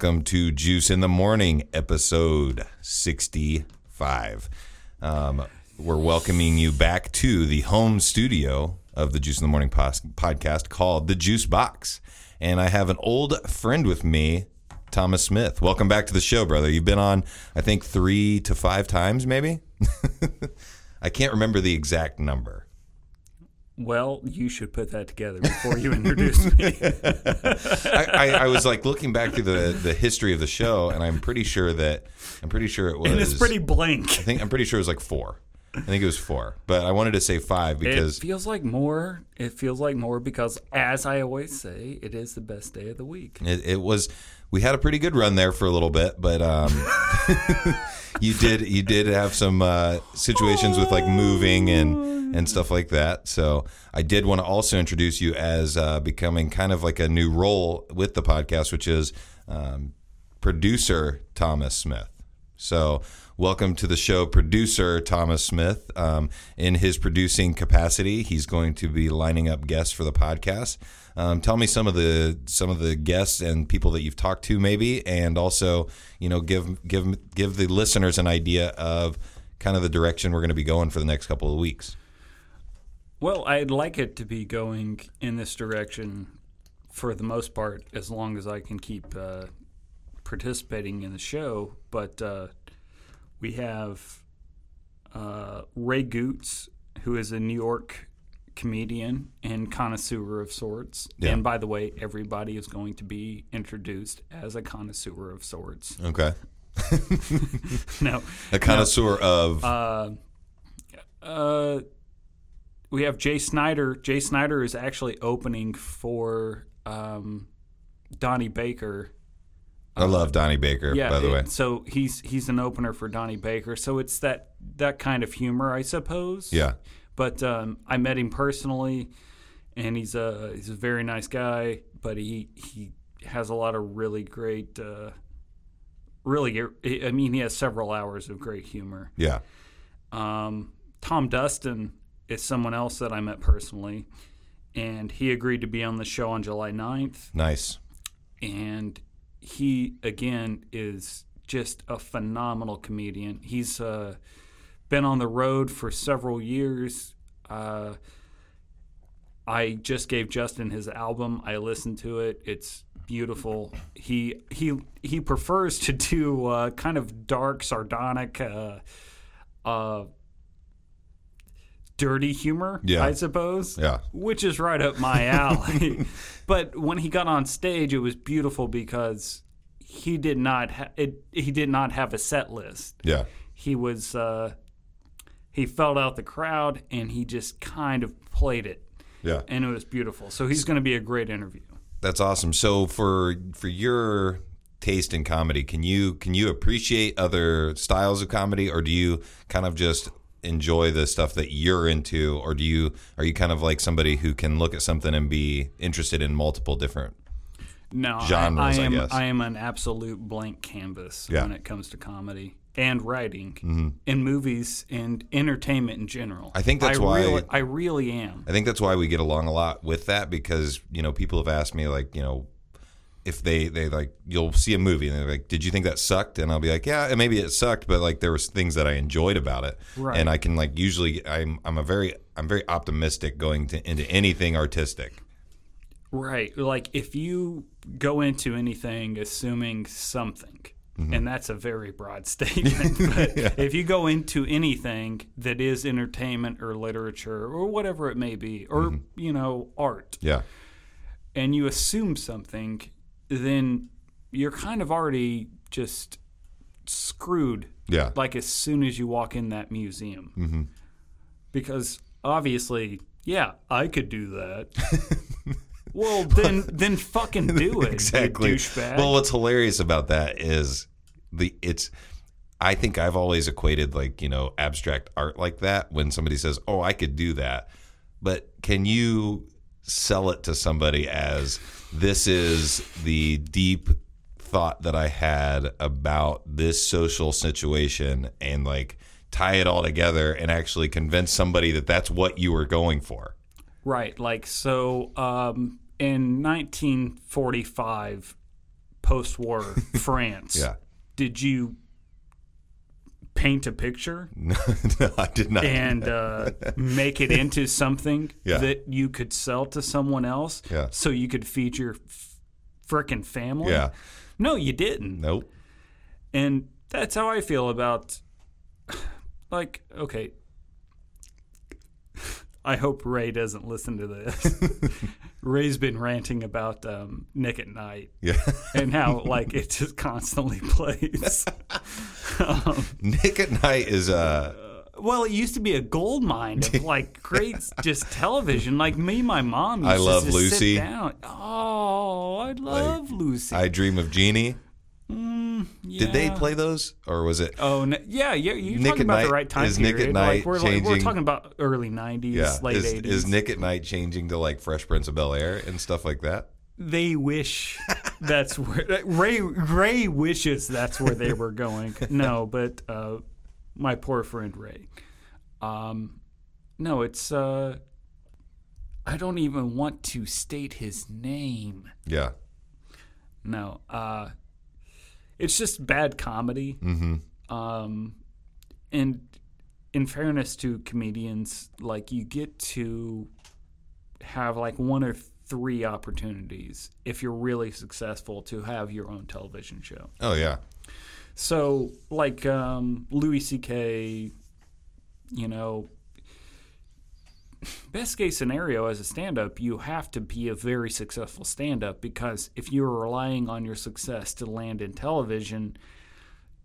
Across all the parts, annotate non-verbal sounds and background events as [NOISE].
Welcome to Juice in the Morning, episode 65. Um, we're welcoming you back to the home studio of the Juice in the Morning pos- podcast called The Juice Box. And I have an old friend with me, Thomas Smith. Welcome back to the show, brother. You've been on, I think, three to five times, maybe? [LAUGHS] I can't remember the exact number. Well, you should put that together before you introduce me. [LAUGHS] I, I, I was like looking back through the, the history of the show, and I'm pretty sure that I'm pretty sure it was. and it's pretty blank. I think I'm pretty sure it was like four. I think it was four, but I wanted to say five because it feels like more. It feels like more because, as I always say, it is the best day of the week. it, it was. We had a pretty good run there for a little bit, but um, [LAUGHS] you did you did have some uh, situations with like moving and and stuff like that. So I did want to also introduce you as uh, becoming kind of like a new role with the podcast, which is um, producer Thomas Smith. So, welcome to the show, producer Thomas Smith. Um, in his producing capacity, he's going to be lining up guests for the podcast. Um, tell me some of the some of the guests and people that you've talked to, maybe, and also, you know, give give give the listeners an idea of kind of the direction we're going to be going for the next couple of weeks. Well, I'd like it to be going in this direction for the most part, as long as I can keep uh, participating in the show. But uh, we have uh, Ray Goots, who is a New York comedian and connoisseur of sorts. Yeah. And by the way, everybody is going to be introduced as a connoisseur of sorts. Okay, [LAUGHS] No, a connoisseur of uh, uh, we have Jay Snyder. Jay Snyder is actually opening for um, Donnie Baker. I love Donnie Baker, Yeah, by the way. so he's he's an opener for Donnie Baker. So it's that that kind of humor, I suppose. Yeah, But um, I met him personally, and he's a he's a very nice guy. But he he has a lot of really great, uh, really. I mean, he has several hours of great humor. yeah, Um, Tom Dustin is someone else that I met personally, and he agreed to be on the show on July 9th. nice. And he, again, is just a phenomenal comedian. He's uh, been on the road for several years. Uh, I just gave Justin his album. I listened to it. It's beautiful. He he he prefers to do uh, kind of dark, sardonic, uh, uh, dirty humor. Yeah. I suppose. Yeah. which is right up my alley. [LAUGHS] but when he got on stage, it was beautiful because he did not ha- it, he did not have a set list Yeah, he was uh, he felt out the crowd and he just kind of played it yeah. and it was beautiful so he's going to be a great interview That's awesome. So for for your taste in comedy, can you can you appreciate other styles of comedy, or do you kind of just enjoy the stuff that you're into, or do you are you kind of like somebody who can look at something and be interested in multiple different? no Genres, I, I I am guess. I am an absolute blank canvas Yeah. when it comes to comedy and writing Mm-hmm. and movies and entertainment in general I think that's why- really, I really am I think that's why we get along a lot with that because you know people have asked me like you know if they they like you'll see a movie and they're like did you think that sucked and I'll be like yeah maybe it sucked but like there was things that I enjoyed about it Right. and I can like usually I'm I'm a very I'm very optimistic going to into anything artistic Right. Like if you go into anything assuming something, Mm-hmm. and that's a very broad [LAUGHS] statement, [LAUGHS] but if you go into anything that is entertainment or literature or whatever it may be, or, Mm-hmm. you know, art, yeah and you assume something, then you're kind of already just screwed yeah like as soon as you walk in that museum. Mm-hmm. Because obviously, yeah, I could do that. [LAUGHS] well, then, then fucking do it, exactly well what's hilarious about that is the it's I think I've always equated like, you know, abstract art like that when somebody says, "Oh, I could do that." But can you sell it to somebody as this is the deep thought that I had about this social situation and like tie it all together and actually convince somebody that that's what you were going for? Right. Like, so um, in 1945, post-war [LAUGHS] France. Yeah. Did you paint a picture [LAUGHS] no, I did not. and uh, [LAUGHS] make it into something Yeah. that you could sell to someone else Yeah. so you could feed your f- frickin' family? yeah. No, you didn't. Nope. And that's how I feel about [SIGHS] like okay. [LAUGHS] I hope Ray doesn't listen to this. Ray's been ranting about um, Nick at Nite Yeah. [LAUGHS] and how like it just constantly [LAUGHS] plays. um, Nick at Nite is uh well, it used to be a gold mine of [LAUGHS] like great just television. Like me, my mom. Used I Love Lucy. Sit down. Oh, I love Lucy. I Dream of Jeannie. Did they play those or was it Oh no, yeah, yeah. You're Nick talking about Night- the right time is Nick at period. Night like we're, like, we're talking about early '90s, yeah, late is, '80s. is Nick at Nite changing to like Fresh Prince of Bel Air and stuff like that? they wish that's where Ray Ray wishes that's where they were going. No, but uh, my poor friend Ray. Um, no, it's. Uh, I don't even want to state his name. Yeah. No, uh, it's just bad comedy. Mm-hmm. Um, and in fairness to comedians, like you get to have like one or three opportunities if you're really successful to have your own television show. Oh yeah. So, like um, Louis C.K., you know, best case scenario as a stand up, you have to be a very successful stand up because if you're relying on your success to land in television,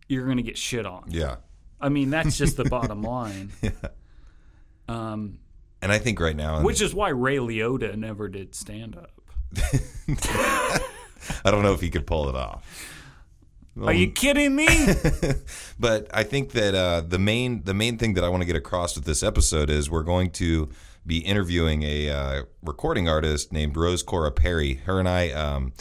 you're going to get shit on. Yeah. I mean, that's just the [LAUGHS] bottom line. Um, And I think right now, which is why Ray Liotta never did stand up. [LAUGHS] I don't know if he could pull it off. Are you kidding me? [LAUGHS] But I think that uh, the main the main thing that I want to get across with this episode is we're going to be interviewing a uh, recording artist named Rose Cora Perry. Her and I, um,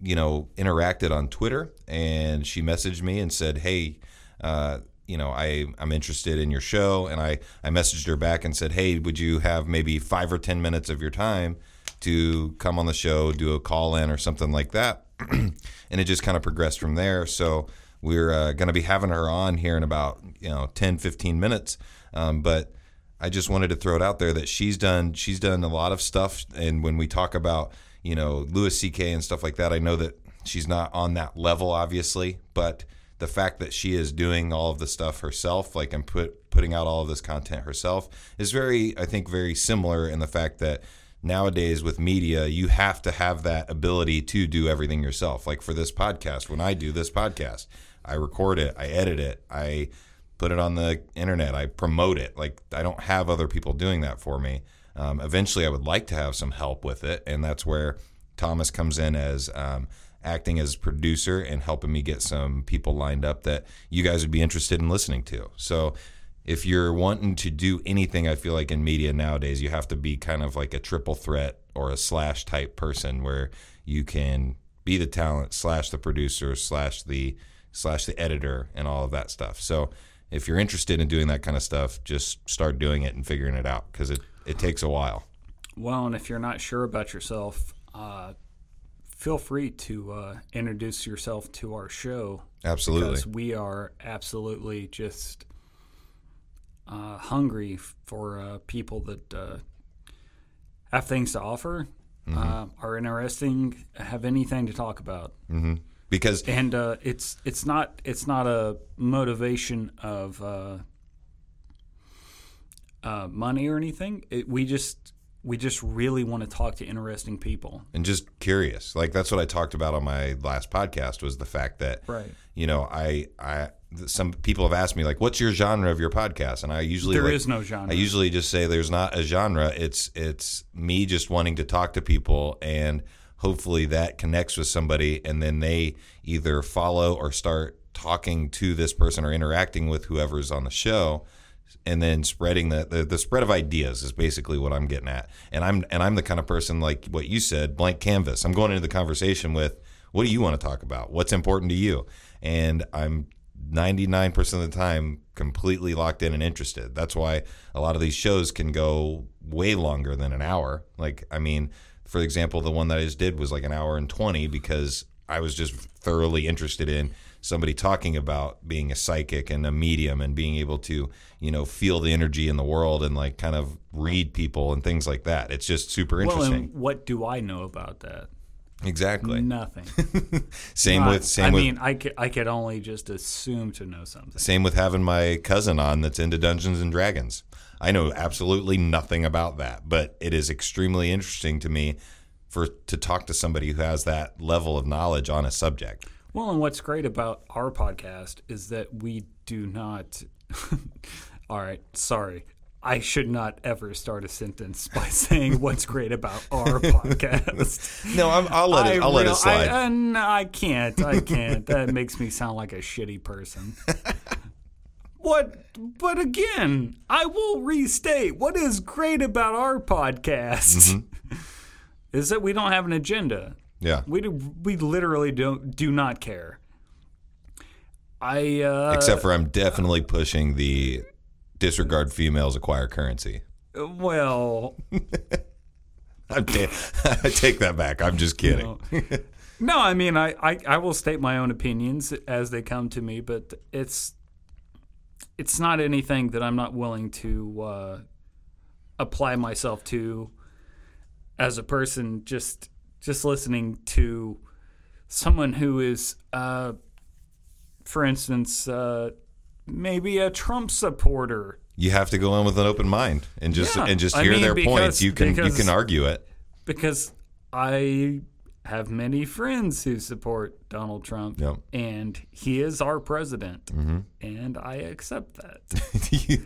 you know, interacted on Twitter, and she messaged me and said, "Hey." Uh, you know, I I'm interested in your show, and I I messaged her back and said, hey, would you have maybe five or ten minutes of your time to come on the show, do a call in or something like that, [CLEARS THROAT] and it just kind of progressed from there. So we're uh, going to be having her on here in about you know 10, 15 minutes, um, but. I just wanted to throw it out there that she's done she's done a lot of stuff and when we talk about you know Louis C.K. and stuff like that I know that she's not on that level obviously but the fact that she is doing all of the stuff herself like and put putting out all of this content herself is very I think very similar in the fact that nowadays with media you have to have that ability to do everything yourself like for this podcast when I do this podcast I record it I edit it I put it on the internet. I promote it. Like I don't have other people doing that for me. Um, eventually, I would like to have some help with it, and that's where Thomas comes in as um, acting as producer and helping me get some people lined up that you guys would be interested in listening to. So. If you're wanting to do anything, I feel like in media nowadays, you have to be kind of like a triple threat or a slash type person where you can be the talent slash the producer slash the slash the editor and all of that stuff. So if you're interested in doing that kind of stuff, just start doing it and figuring it out because it, it takes a while. Well, and if you're not sure about yourself, uh, feel free to uh, introduce yourself to our show Absolutely. because we are absolutely just uh, hungry for uh, people that uh, have things to offer, uh, are interesting, have anything to talk about, Because and uh, it's it's not it's not a motivation of uh, uh, money or anything. It, we just we just really want to talk to interesting people. and just curious. Like that's what I talked about on my last podcast was the fact that Right. you know, I I some people have asked me like what's your genre of your podcast and I usually There like, is no genre. I usually just say there's not a genre. It's it's me just wanting to talk to people and hopefully that connects with somebody and then they either follow or start talking to this person or interacting with whoever's on the show and then spreading the, the the spread of ideas is basically what I'm getting at. And I'm and I'm the kind of person like what you said, blank canvas. I'm going into the conversation with what do you want to talk about? What's important to you? And I'm 99% of the time completely locked in and interested. That's why a lot of these shows can go way longer than an hour. Like I mean, for example, the one that I just did was like an hour and 20 because I was just thoroughly interested in somebody talking about being a psychic and a medium and being able to, you know, feel the energy in the world and like kind of read people and things like that. It's just super Well, interesting. and what do I know about that? Exactly. Nothing. [LAUGHS] Same Not- with same I with mean, I could, I could only just assume to know something. same with having my cousin on that's into Dungeons and Dragons. I know absolutely nothing about that, but it is extremely interesting to me for to talk to somebody who has that level of knowledge on a subject. Well, and what's great about our podcast is that we do not. [LAUGHS] All right, sorry. I should not ever start a sentence by [LAUGHS] saying what's great about our podcast. [LAUGHS] No, I'm, I'll let it. I I'll let it slide. I, uh, no, I can't. I can't. that makes me sound like a shitty person. [LAUGHS] what? But again, I will restate what is great about our podcast Mm-hmm. is that we don't have an agenda. yeah. We do, we literally don't do not care. I uh, Except for I'm definitely pushing the disregard females acquire currency. well, [LAUGHS] I'm ta- [LAUGHS] I take that back. I'm just kidding. no, I mean I, I I will state my own opinions as they come to me, but it's it's not anything that I'm not willing to uh, apply myself to as a person. Just just listening to someone who is, uh, for instance, uh, maybe a Trump supporter. You have to go in with an open mind and just Yeah. and just I hear mean, their because- points. You can you can argue it. because I have many friends who support Donald Trump, Yep. and he is our president, Mm-hmm. and I accept that [LAUGHS] You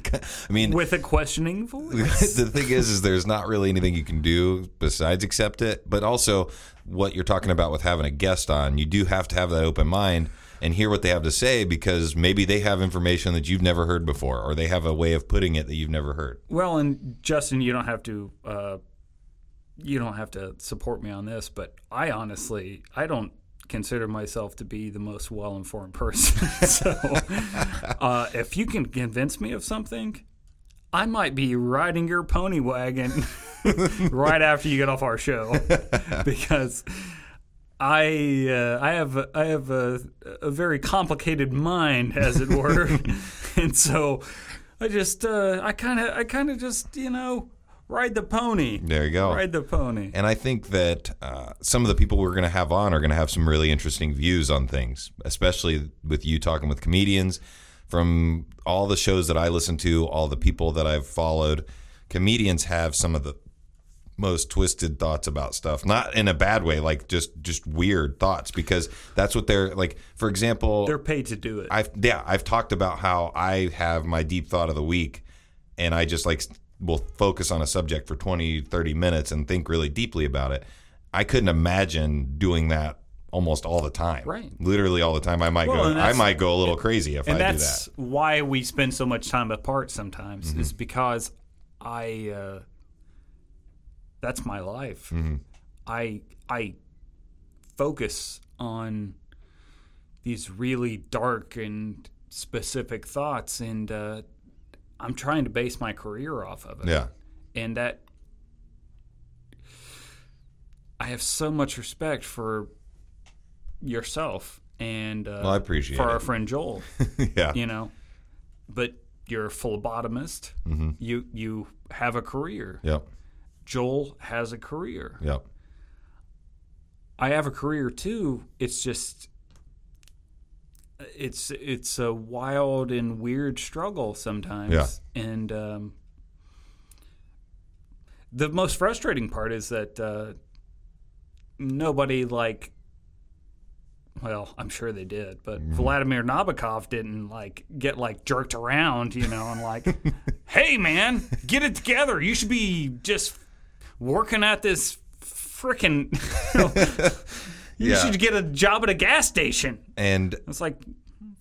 I mean, with a questioning voice. [LAUGHS] the thing is, is there's not really anything you can do besides accept it. But also, what you're talking about with having a guest on, you do have to have that open mind and hear what they have to say because maybe they have information that you've never heard before, or they have a way of putting it that you've never heard. well, and Justin, you don't have to. Uh, you don't have to support me on this, but I honestly, I don't consider myself to be the most well-informed person. [LAUGHS] so, uh, if you can convince me of something, I might be riding your pony wagon [LAUGHS] right after you get off our show [LAUGHS] because I uh, I have I have a, a very complicated mind, as it were, [LAUGHS] and so I just uh, I kind of I kind of just you know ride the pony. There you go. Ride the pony. And I think that uh, some of the people we're going to have on are going to have some really interesting views on things, especially with you talking with comedians. From all the shows that I listen to, all the people that I've followed, comedians have some of the most twisted thoughts about stuff. Not in a bad way, like just just weird thoughts, because that's what they're like. For example, They're paid to do it. I've yeah, I've talked about how I have my deep thought of the week and I just like will focus on a subject for 20 30 minutes and think really deeply about it. I couldn't imagine doing that almost all the time. Right. Literally all the time. I might Well, go I might go a little crazy if and I do that. why we spend so much time apart sometimes Mm-hmm. is because i uh, that's my life Mm-hmm. i i focus on these really dark and specific thoughts and uh, i'm trying to base my career off of it Yeah. and that I have so much respect for yourself and uh, Well, I appreciate for our friend Joel. [LAUGHS] yeah. you know, but you're a phlebotomist. Mm-hmm. You you have a career. Yep. Joel has a career. Yep. I have a career too. It's just it's it's a wild and weird struggle sometimes. Yeah. And um, the most frustrating part is that uh, nobody like well, I'm sure they did, but Vladimir Nabokov didn't like get like jerked around, you know, and like, [LAUGHS] hey man, get it together. You should be just working at this freaking. [LAUGHS] [LAUGHS] you Yeah. should get a job at a gas station. And It's like,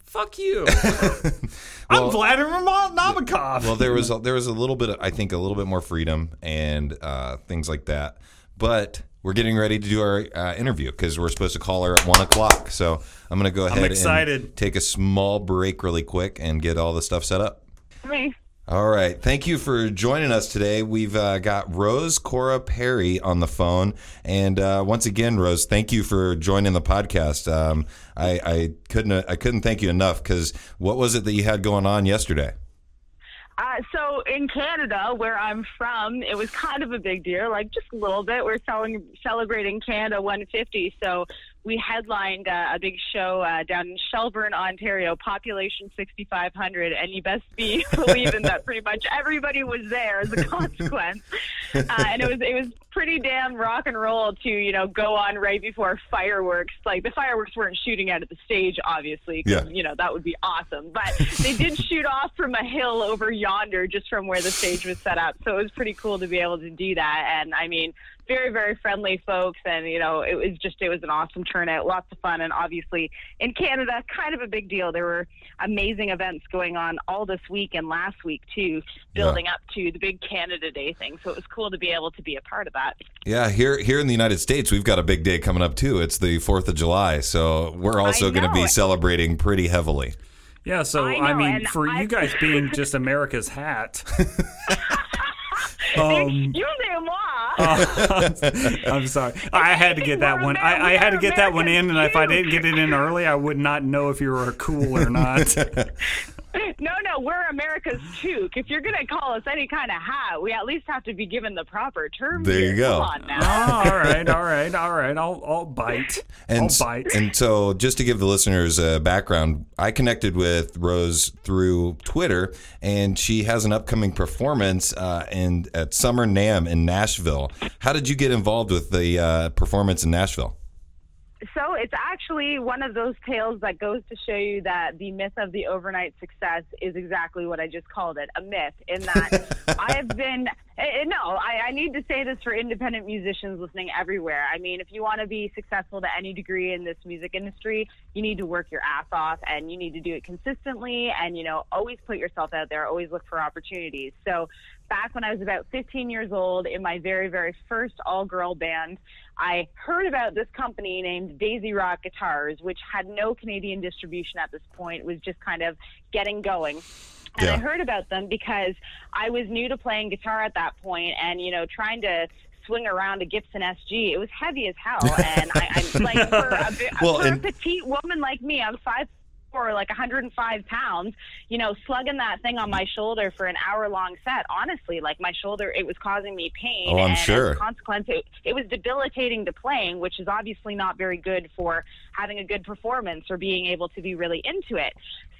fuck you. [LAUGHS] I'm Vladimir Mo- Nabokov. well, there was a, there was a little bit, of, I think, a little bit more freedom and uh, things like that. But we're getting ready to do our uh, interview because we're supposed to call her at one o'clock. So I'm going to go ahead and take a small break really quick and get all the stuff set up. Me. All right. Thank you for joining us today. We've uh, got Rose Cora Perry on the phone. And uh, once again, Rose, thank you for joining the podcast. Um, I, I, couldn't I couldn't thank you enough because what was it that you had going on yesterday? Uh, so in Canada, where I'm from, it was kind of a big deal, like just a little bit. We're celebrating Canada 150. So we headlined uh, a big show uh, down in Shelburne, Ontario, population 6,500, and you best be [LAUGHS] believing that pretty much everybody was there as a [LAUGHS] consequence. Uh, and it was it was pretty damn rock and roll to you know go on right before fireworks. Like the fireworks weren't shooting out at the stage, obviously. Yeah. You know that would be awesome, but they did [LAUGHS] shoot off from a hill over yonder, just from where the stage was set up. So it was pretty cool to be able to do that. And I mean very very friendly folks and you know it was just it was an awesome turnout lots of fun and obviously in canada kind of a big deal. There were amazing events going on all this week and last week too building yeah. up to the big canada day thing so it was cool to be able to be a part of that. Yeah here here in the united states we've got a big day coming up too. It's the 4th of july so we're also going to be celebrating pretty heavily. Yeah so i, I mean for I, you guys being just america's hat [LAUGHS] um, Excusez-moi. Uh, [LAUGHS] I'm sorry. I had to get that one. I, I, had to get that one in, and if I didn't get it in early, I would not know if you were cool or not. [LAUGHS] no, no, we're America's toque. If you're going to call us any kind of hat, we at least have to be given the proper term. There here. you go. Oh, all right, all right, all right. I'll, I'll bite. And, I'll bite. And so, just to give the listeners a background, I connected with Rose through Twitter, and she has an upcoming performance uh, in at Summer NAMM in Nashville. How did you get involved with the uh, performance in Nashville? So it's actually one of those tales that goes to show you that the myth of the overnight success is exactly what I just called it a myth. In that [LAUGHS] I have been, eh, eh, no, I, I need to say this for independent musicians listening everywhere. I mean, if you want to be successful to any degree in this music industry, you need to work your ass off and you need to do it consistently and, you know, always put yourself out there, always look for opportunities. So back when I was about 15 years old in my very, very first all girl band, I heard about this company named Daisy Rock Guitars, which had no Canadian distribution at this point, was just kind of getting going. And yeah. I heard about them because I was new to playing guitar at that point and, you know, trying to swing around a Gibson SG. It was heavy as hell. And I, am like, for, a, [LAUGHS] well, for and- a petite woman like me, I'm five or like 105 pounds, you know, slugging that thing on my shoulder for an hour long set. Honestly, like my shoulder, it was causing me pain. Oh, I'm and sure. Consequence, it, it was debilitating to playing, which is obviously not very good for having a good performance or being able to be really into it.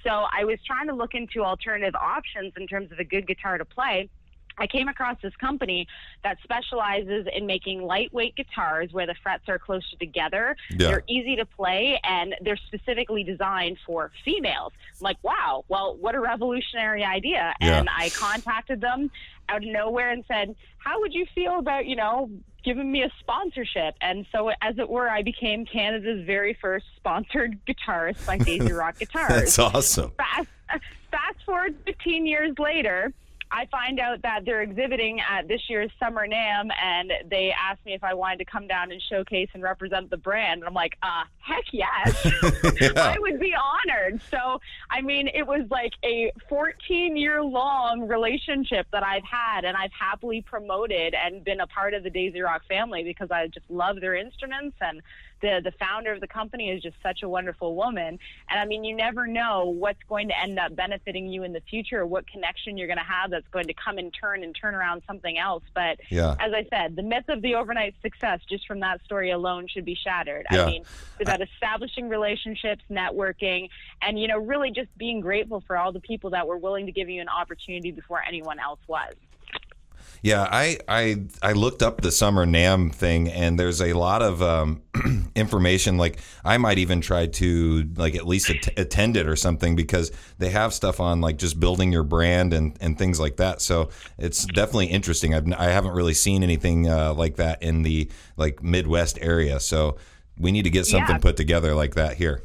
So I was trying to look into alternative options in terms of a good guitar to play. I came across this company that specializes in making lightweight guitars where the frets are closer together. Yeah. They're easy to play and they're specifically designed for females. I'm like, wow, well, what a revolutionary idea. Yeah. And I contacted them out of nowhere and said, how would you feel about, you know, giving me a sponsorship? And so, as it were, I became Canada's very first sponsored [LAUGHS] guitarist by Daisy Rock [LAUGHS] Guitars. That's awesome. Fast, fast forward 15 years later I find out that they're exhibiting at this year's Summer NAMM, and they asked me if I wanted to come down and showcase and represent the brand. And I'm like, uh, heck yes, [LAUGHS] yeah. I would be honored. So, I mean, it was like a 14 year long relationship that I've had, and I've happily promoted and been a part of the Daisy Rock family because I just love their instruments and the the founder of the company is just such a wonderful woman. And I mean, you never know what's going to end up benefiting you in the future, or what connection you're going to have that's going to come and turn and turn around something else. But yeah. as I said, the myth of the overnight success just from that story alone should be shattered. Yeah. I mean, it's about establishing relationships, networking, and you know, really just being grateful for all the people that were willing to give you an opportunity before anyone else was. Yeah, I, I I looked up the summer NAMM thing, and there's a lot of um, [CLEARS THROAT] information. Like I might even try to like at least at- attend it or something because they have stuff on like just building your brand and, and things like that. So it's definitely interesting. I've I haven't really seen anything uh, like that in the like Midwest area. So we need to get something yeah. put together like that here.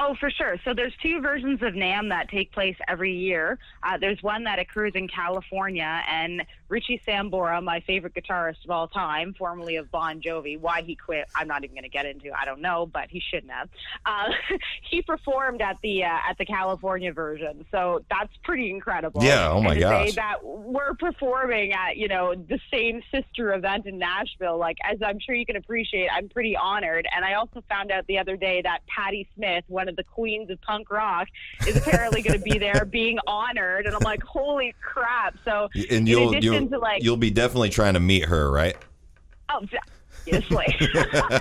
Oh, for sure. So there's two versions of NAMM that take place every year. Uh, there's one that occurs in California, and Richie Sambora, my favorite guitarist of all time, formerly of Bon Jovi. Why he quit, I'm not even going to get into. I don't know, but he shouldn't have. Uh, [LAUGHS] he performed at the uh, at the California version, so that's pretty incredible. Yeah, oh my and to say that we're performing at you know the same sister event in Nashville. Like as I'm sure you can appreciate, I'm pretty honored. And I also found out the other day that Patti Smith, one of the queens of punk rock, is apparently going to be there [LAUGHS] being honored. And I'm like, holy crap! So And in you'll addition you'll, to like you'll be definitely trying to meet her, right? Oh, obviously. [LAUGHS]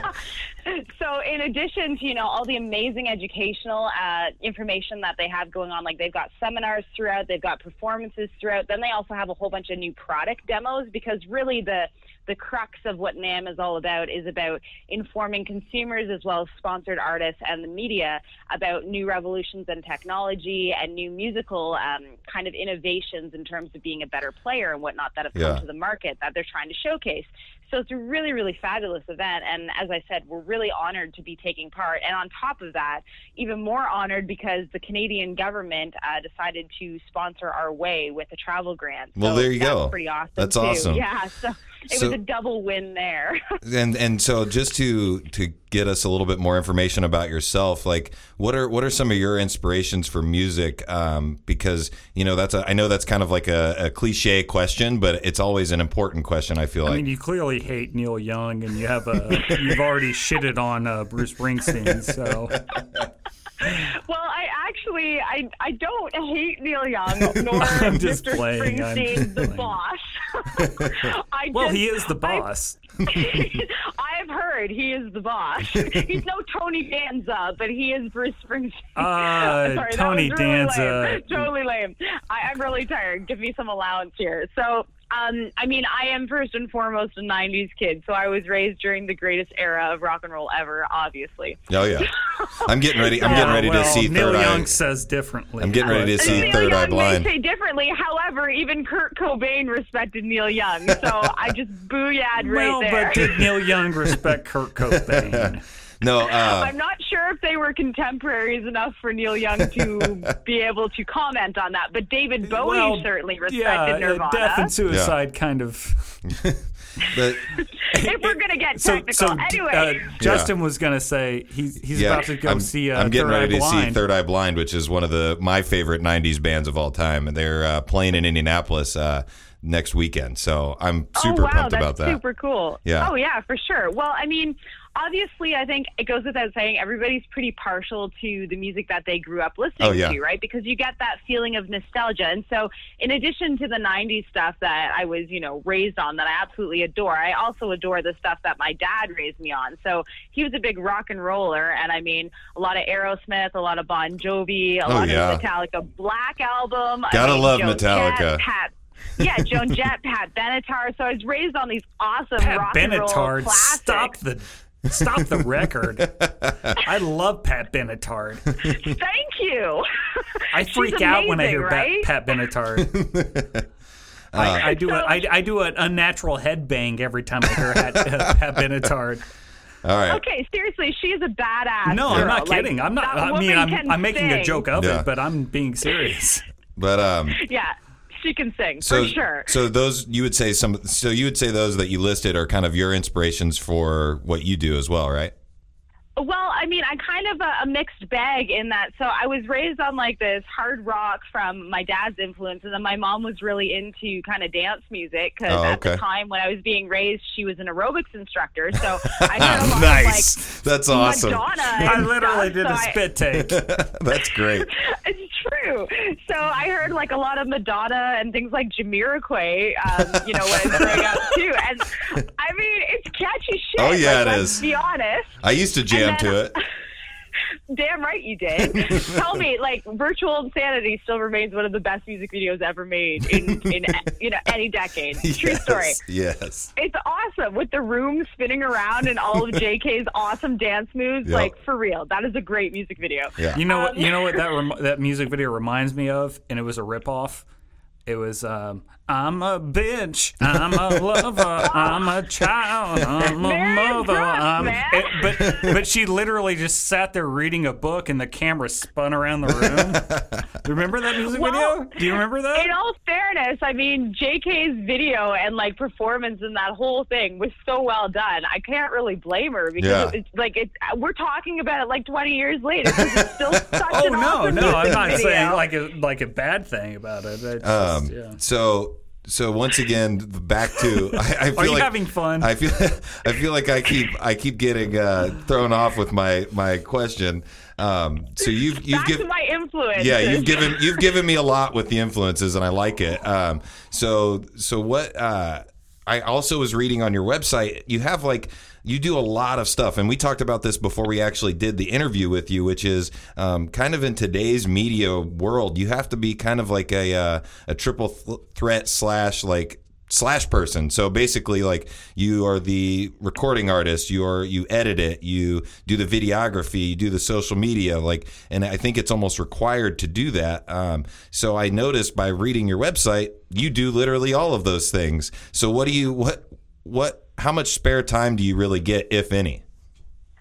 [LAUGHS] [LAUGHS] so, in addition to you know all the amazing educational uh, information that they have going on, like they've got seminars throughout, they've got performances throughout. Then they also have a whole bunch of new product demos because really the the crux of what NAMM is all about is about informing consumers as well as sponsored artists and the media about new revolutions in technology and new musical um, kind of innovations in terms of being a better player and whatnot that have come to the market that they're trying to showcase. So it's a really, really fabulous event. And as I said, we're really honored to be taking part. And on top of that, even more honored because the Canadian government uh, decided to sponsor our way with a travel grant. Well, So there you that's go. Pretty awesome. That's too. awesome. Yeah. So it So- was a double win there. [LAUGHS] And and so just to to get us a little bit more information about yourself, like what are what are some of your inspirations for music? Um, because you know that's a, I know that's kind of like a, a cliche question, but it's always an important question. I feel I like. mean, you clearly hate Neil Young, and you have a [LAUGHS] you've already shitted on uh, Bruce Springsteen. So Well, I actually I I don't hate Neil Young [LAUGHS] nor I'm just Mr. playing, Springsteen, the playing. boss. [LAUGHS] I well, just, he is the boss. I've heard he is the boss. He's no Tony Danza, but he is Bruce Springsteen. Uh, Sorry, Tony really Danza- lame. Totally lame. I, I'm really tired. Give me some allowance here. So, um, I mean, I am first and foremost a '90s kid, so I was raised during the greatest era of rock and roll ever. Obviously. oh yeah, [LAUGHS] I'm getting ready. I'm getting ready well, to see Neil Third Young Eye. says differently. I'm getting ready to see Neil Third Eye Blind. may say differently. However, even Kurt Cobain respected Neil Young, so [LAUGHS] I just booyahed right Well, there. but did Neil Young respect Kurt [LAUGHS] Cobain? No, [LAUGHS] uh, I'm not sure if they were contemporaries enough for Neil Young to [LAUGHS] be able to comment on that, but David Bowie well, certainly respected yeah, Nirvana. death and suicide kind of. [LAUGHS] but if we're gonna get So, technical, so anyway. uh, Justin was going to say he's he's yeah, about to go I'm, see. Uh, I'm getting Third Eye ready to Blind. see Third Eye Blind, which is one of the my favorite '90s bands of all time, and they're uh, playing in Indianapolis uh, next weekend. So I'm super oh wow, pumped that's about that. super cool. Yeah. Oh yeah, for sure. Well, I mean, obviously, I think it goes without saying everybody's pretty partial to the music that they grew up listening Oh, yeah. to, right? Because you get that feeling of nostalgia. And so, in addition to the '90s stuff that I was, you know, raised on, that I absolutely adore, I also adore the stuff that my dad raised me on. So he was a big rock and roller, and I mean, a lot of Aerosmith, a lot of Bon Jovi, a Oh, lot yeah. of Metallica Black album. I Gotta mean, love Joan Metallica. Jett, Pat yeah, Joan Jett, [LAUGHS] Pat Benatar. So I was raised on these awesome Pat rock and roll classics. stop the stop the [LAUGHS] record. I love Pat Benatar. Thank you. I She's freak out when I hear right? Pat, Pat Benatar. [LAUGHS] I, I do a, I, I do an unnatural head bang every time I hear Pat, uh, Pat Benatar. All right. Okay, seriously, she's a badass. No, girl. I'm not Like, kidding. I'm not. that I mean, I'm, I'm making a joke of Yeah. it, but I'm being serious. But um, [LAUGHS] Yeah, she can sing so for sure. so those you would say some. So you would say those that you listed are kind of your inspirations for what you do as well, right? Well, I mean, I kind of a, a mixed bag in that. So I was raised on like this hard rock from my dad's influence, and then my mom was really into kind of dance music because Oh, at the time when I was being raised, she was an aerobics instructor. [LAUGHS] So I heard a lot nice. That's of like awesome. Madonna. I literally stuff, did so a I- spit take. [LAUGHS] That's great. [LAUGHS] it's true. So I heard like a lot of Madonna and things like Jamiroquai, um, you know, when I was growing up too. And I mean, it's catchy shit. Oh, yeah, like, it let's is. Be honest. I used to jam And to it. [LAUGHS] Damn right you did. [LAUGHS] Tell me, like, Virtual Insanity still remains one of the best music videos ever made in, in [LAUGHS] you know any decade. True yes, story. Yes. It's awesome with the room spinning around and all of JK's awesome dance moves. Yep. Like for real, that is a great music video. Yeah. You know what? Um, You know what that rem- that music video reminds me of, and it was a ripoff. It was um, I'm a bitch. I'm a lover. I'm a child. I'm a Very mother. rough, I'm, it- but but she literally just sat there reading a book, and the camera spun around the room. remember that music Well, video? Do you remember that? In all fairness, I mean, JK's video and like performance and that whole thing was so well done. I can't really blame her because Yeah. it's like it's we're talking about it like 20 years later. It's still [LAUGHS] such Oh an no, awesome no, I'm not video. saying like a like a bad thing about it. It's Um, yeah. So so once again, back to [LAUGHS] I, I feel Are you like having fun? I feel [LAUGHS] I feel like I keep I keep getting uh, thrown off with my my question. Um, so you've you've given my influence. yeah you've given you've given me a lot with the influences and I like it. Um, so so what uh, I also was reading on your website you have like you do a lot of stuff and we talked about this before we actually did the interview with you which is um, kind of in today's media world you have to be kind of like a uh, a triple th- threat slash like slash person. So basically like you are the recording artist you are you edit it you do the videography you do the social media like and i think it's almost required to do that. Um, so i noticed by reading your website you do literally all of those things. So what do you what what how much spare time do you really get if any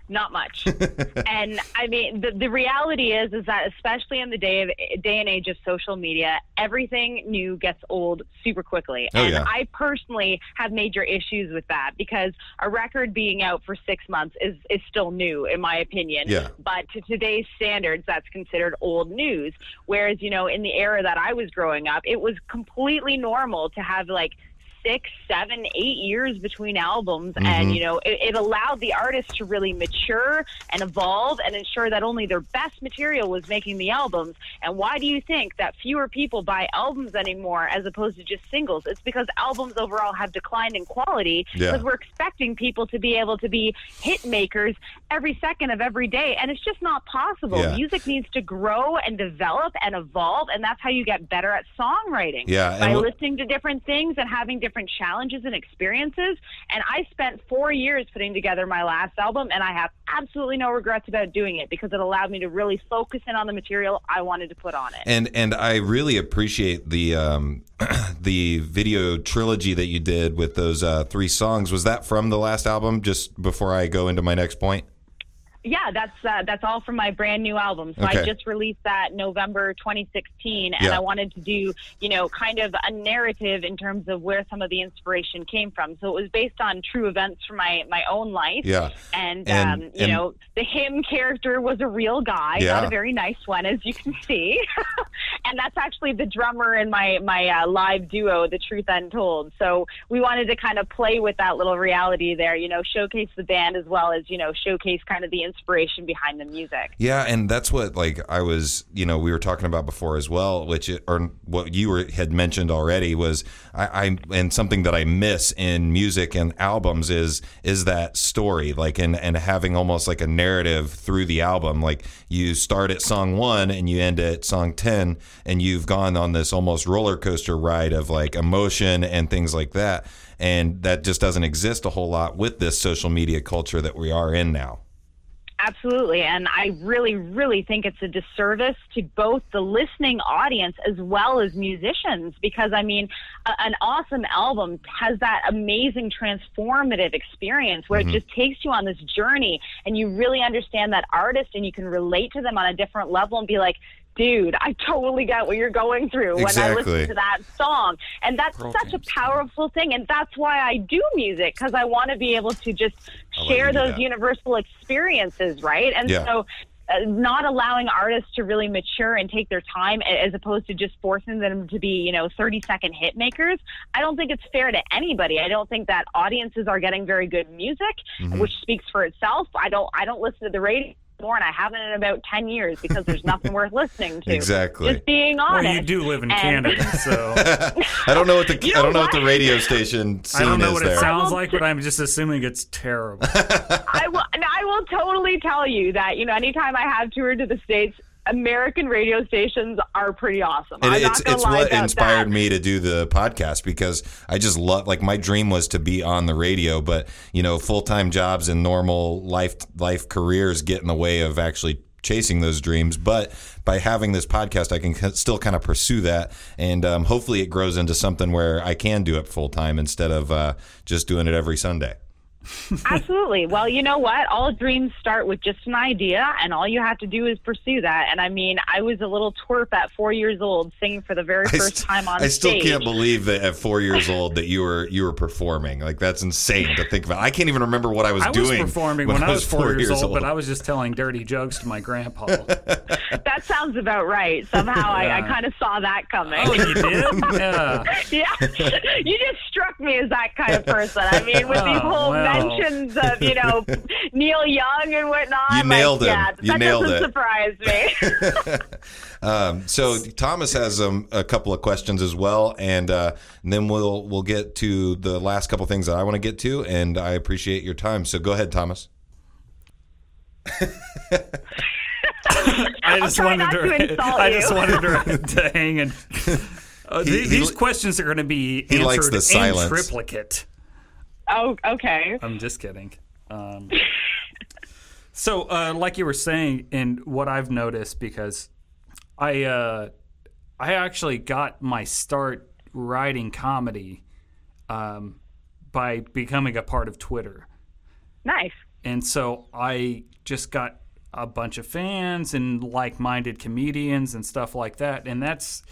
not much. [LAUGHS] and I mean, the, the reality is, is that especially in the day of day and age of social media, everything new gets old super quickly. Oh, and yeah. I personally have major issues with that because a record being out for six months is is still new, in my opinion. Yeah. But to today's standards, that's considered old news. Whereas, you know, in the era that I was growing up, it was completely normal to have like six, seven, eight years between albums. And, mm-hmm. you know, it, it allowed the artist to really mature and evolve and ensure that only their best material was making the albums. And why do you think that fewer people buy albums anymore as opposed to just singles? It's because albums overall have declined in quality Yeah. because we're expecting people to be able to be hit makers every second of every day. And it's just not possible. Yeah. Music needs to grow and develop and evolve. And that's how you get better at songwriting Yeah, by listening to different things and having different challenges and experiences. And I spent four years putting together my last album, and I have absolutely no regrets about doing it because it allowed me to really focus in on the material I wanted to put on it. and and I really appreciate the um, [CLEARS THROAT] the video trilogy that you did with those uh, three songs. Was that from the last album? Just before I go into my next point. Yeah, that's uh, that's all from my brand new album. So Okay. I just released that November 2016, and Yeah. I wanted to do, you know, kind of a narrative in terms of where some of the inspiration came from. So it was based on true events from my my own life. Yeah. And, And- um, you and- know, the him character was a real guy, Yeah. not a very nice one, as you can [LAUGHS] see. and that's actually the drummer in my my uh, live duo, The Truth Untold. So we wanted to kind of play with that little reality there, you know, showcase the band as well as you know showcase kind of the inspiration behind the music. Yeah, and that's what like I was, you know, we were talking about before as well, which it, or what you were had mentioned already was I, I and something that I miss in music and albums is is that story, like and and having almost like a narrative through the album. Like you start at song one and you end at song ten, and you've gone on this almost roller coaster ride of like emotion and things like that, and that just doesn't exist a whole lot with this social media culture that we are in now. Absolutely. And I really, really think it's a disservice to both the listening audience as well as musicians because, I mean, a, an awesome album has that amazing transformative experience where it mm-hmm. just takes you on this journey and you really understand that artist and you can relate to them on a different level and be like, Dude, I totally get what you're going through exactly. when I listen to that song. And that's Pearl such a Jam. powerful thing. And that's why I do music because I want to be able to just I'll let you share those that. universal experiences, right? And Yeah. so uh, not allowing artists to really mature and take their time as opposed to just forcing them to be, you know, 30 second hit makers. I don't think it's fair to anybody. I don't think that audiences are getting very good music, Mm-hmm. which speaks for itself. I don't I don't listen to the radio anymore and I haven't in about 10 years because there's nothing worth listening to. Exactly. Just being Well, honest. you do live in And- Canada, [LAUGHS] so I don't know what the You I don't know what what? the radio station I don't know what there. it sounds like, but I'm just assuming it's terrible. [LAUGHS] I will. and I will totally tell you that you know anytime I have toured to the states, American radio stations are pretty awesome. And I'm it's it's what inspired that. me to do the podcast because I just love like my dream was to be on the radio, but you know full time jobs and normal life life careers get in the way of actually chasing those dreams. But by having this podcast, I can still kind of pursue that, and um, hopefully it grows into something where I can do it full time instead of uh, just doing it every Sunday. [LAUGHS] Absolutely. Well, you know what? All dreams start with just an idea, and all you have to do is pursue that. And I mean, I was a little twerp at four years old, singing for the very I first st- time on stage. I still can't believe that at four years old that you were you were performing. Like that's insane to think about. I can't even remember what I was I was doing performing when, I was four years, old, but I was just telling dirty jokes to my grandpa. [LAUGHS] that sounds about right. Somehow I, I kind of saw that coming. oh, you did? [LAUGHS] Yeah. yeah, you just struck me as that kind of person. I mean, with these Oh, whole well. Mentions of you know [LAUGHS] Neil Young and whatnot. You like, nailed him. Yeah, You that nailed doesn't it. surprise me. [LAUGHS] Um, so Thomas has um, a couple of questions as well, and, uh, and then we'll we'll get to the last couple things that I want to get to, and I appreciate your time. So go ahead, Thomas. I [LAUGHS] just wanted not to. to I just wanted to, to hang and. Uh, He- the- he these questions are going to be he answered likes the in triplicate. Oh, okay. I'm just kidding. Um, [LAUGHS] so, uh, like you were saying, and what I've noticed because I uh, I actually got my start writing comedy um, by becoming a part of Twitter. Nice. And so I just got a bunch of fans and like minded comedians and stuff like that. And that's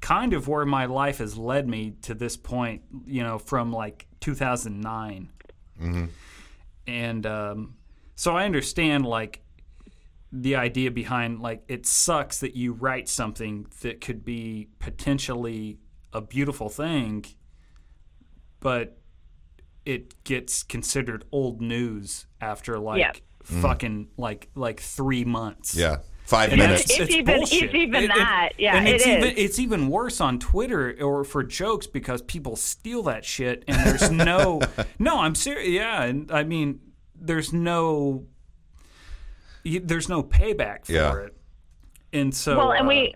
kind of where my life has led me to this point, you know, from like 2009. And um, so I understand like the idea behind like it sucks that you write something that could be potentially a beautiful thing, but it gets considered old news after like Yeah. fucking like like three months. Yeah, five And minutes. It's even- it's bullshit. even that. Yeah, and it it's is. even it's even worse on Twitter or for jokes because people steal that shit and there's no [LAUGHS] no I'm serious yeah and I mean there's no y- there's no payback for Yeah. it and so Well, and uh, we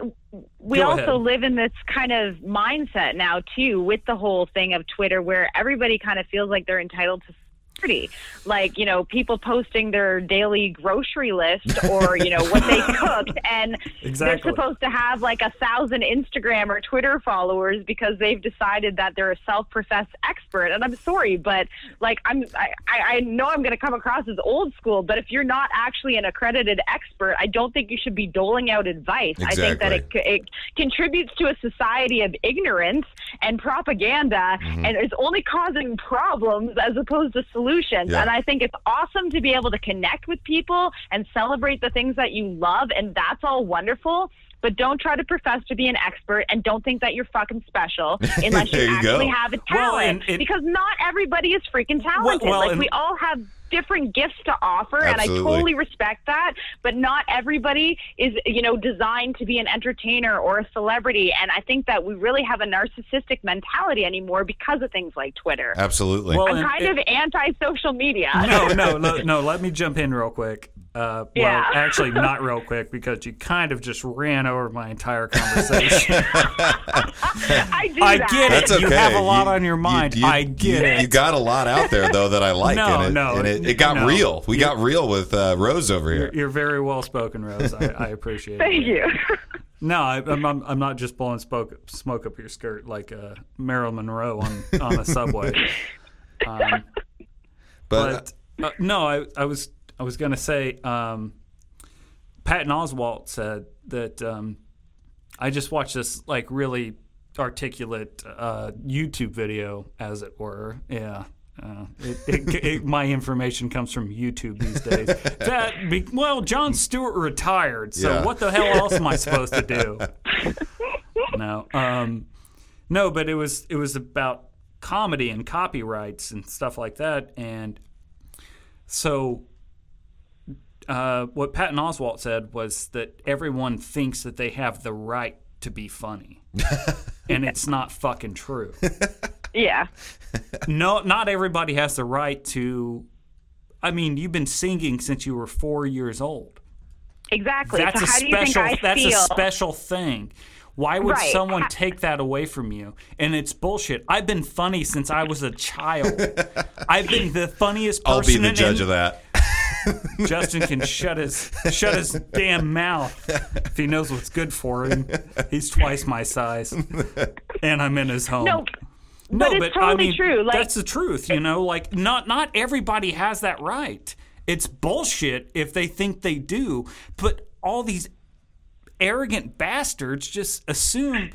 we also ahead. live in this kind of mindset now too, with the whole thing of Twitter, where everybody kind of feels like they're entitled to security. Like you know, people posting their daily grocery list or you know what they [LAUGHS] cooked, and Exactly. they're supposed to have like a thousand Instagram or Twitter followers because they've decided that they're a self-professed expert. And I'm sorry, but like I'm I, I know I'm going to come across as old school, but if you're not actually an accredited expert, I don't think you should be doling out advice. I think that it, it contributes to a society of ignorance and propaganda, Mm-hmm. and it's only causing problems as opposed to solutions. Yeah. And I think it's awesome to be able to connect with people and celebrate the things that you love, and that's all wonderful. But don't try to profess to be an expert, and don't think that you're fucking special [LAUGHS] unless There you you go. actually have a Well, talent. and because not everybody is freaking talented. well, like and- we all have different gifts to offer, and I totally respect that. But not everybody is, you know, designed to be an entertainer or a celebrity. And I think that we really have a narcissistic mentality anymore because of things like Twitter. Absolutely. well, I'm and kind it- of anti-social media. no, no, [LAUGHS] no, no. Let me jump in real quick. Uh, Yeah. Well, actually, not real quick because you kind of just ran over my entire [LAUGHS] conversation. I do I that. get it. That's okay. You have a lot on your mind. I get you, it. You got a lot out there though that I like, No, and it, no, and it, it got no. real. We got real with uh, Rose over here. You're, you're very well spoken, Rose. I, I appreciate Thank it. Thank you. No, I, I'm, I'm I'm not just blowing smoke smoke up your skirt like uh, Marilyn Monroe on on the subway. [LAUGHS] Um, But, but uh, no, I, I was I was gonna say um, Patton Oswalt said that um, I just watched this like really articulate uh, YouTube video, as it were. Yeah. Uh, it, it, [LAUGHS] it, my information comes from YouTube these days. [LAUGHS] That be, well, Jon Stewart retired, so Yeah. what the hell else am I supposed to do? [LAUGHS] no, um, no, but it was it was about comedy and copyrights and stuff like that, and so uh, what Patton Oswalt said was that everyone thinks that they have the right to be funny, [LAUGHS] and it's not fucking true. [LAUGHS] yeah. No, not everybody has the right to. I mean, you've been singing since you were four years old. Exactly. That's so a how do you think special. I That's feel? a special thing. Why would Right. someone Ha- take that away from you? And it's bullshit. I've been funny since I was a child. [LAUGHS] I've been the funniest person. I'll be the in- judge of that. Justin can shut his shut his damn mouth if he knows what's good for him. He's twice my size, and I'm in his home. No, No, but it's totally I mean, true. Like that's the truth, you know. Like not not everybody has that right. It's bullshit if they think they do. But all these arrogant bastards just assume,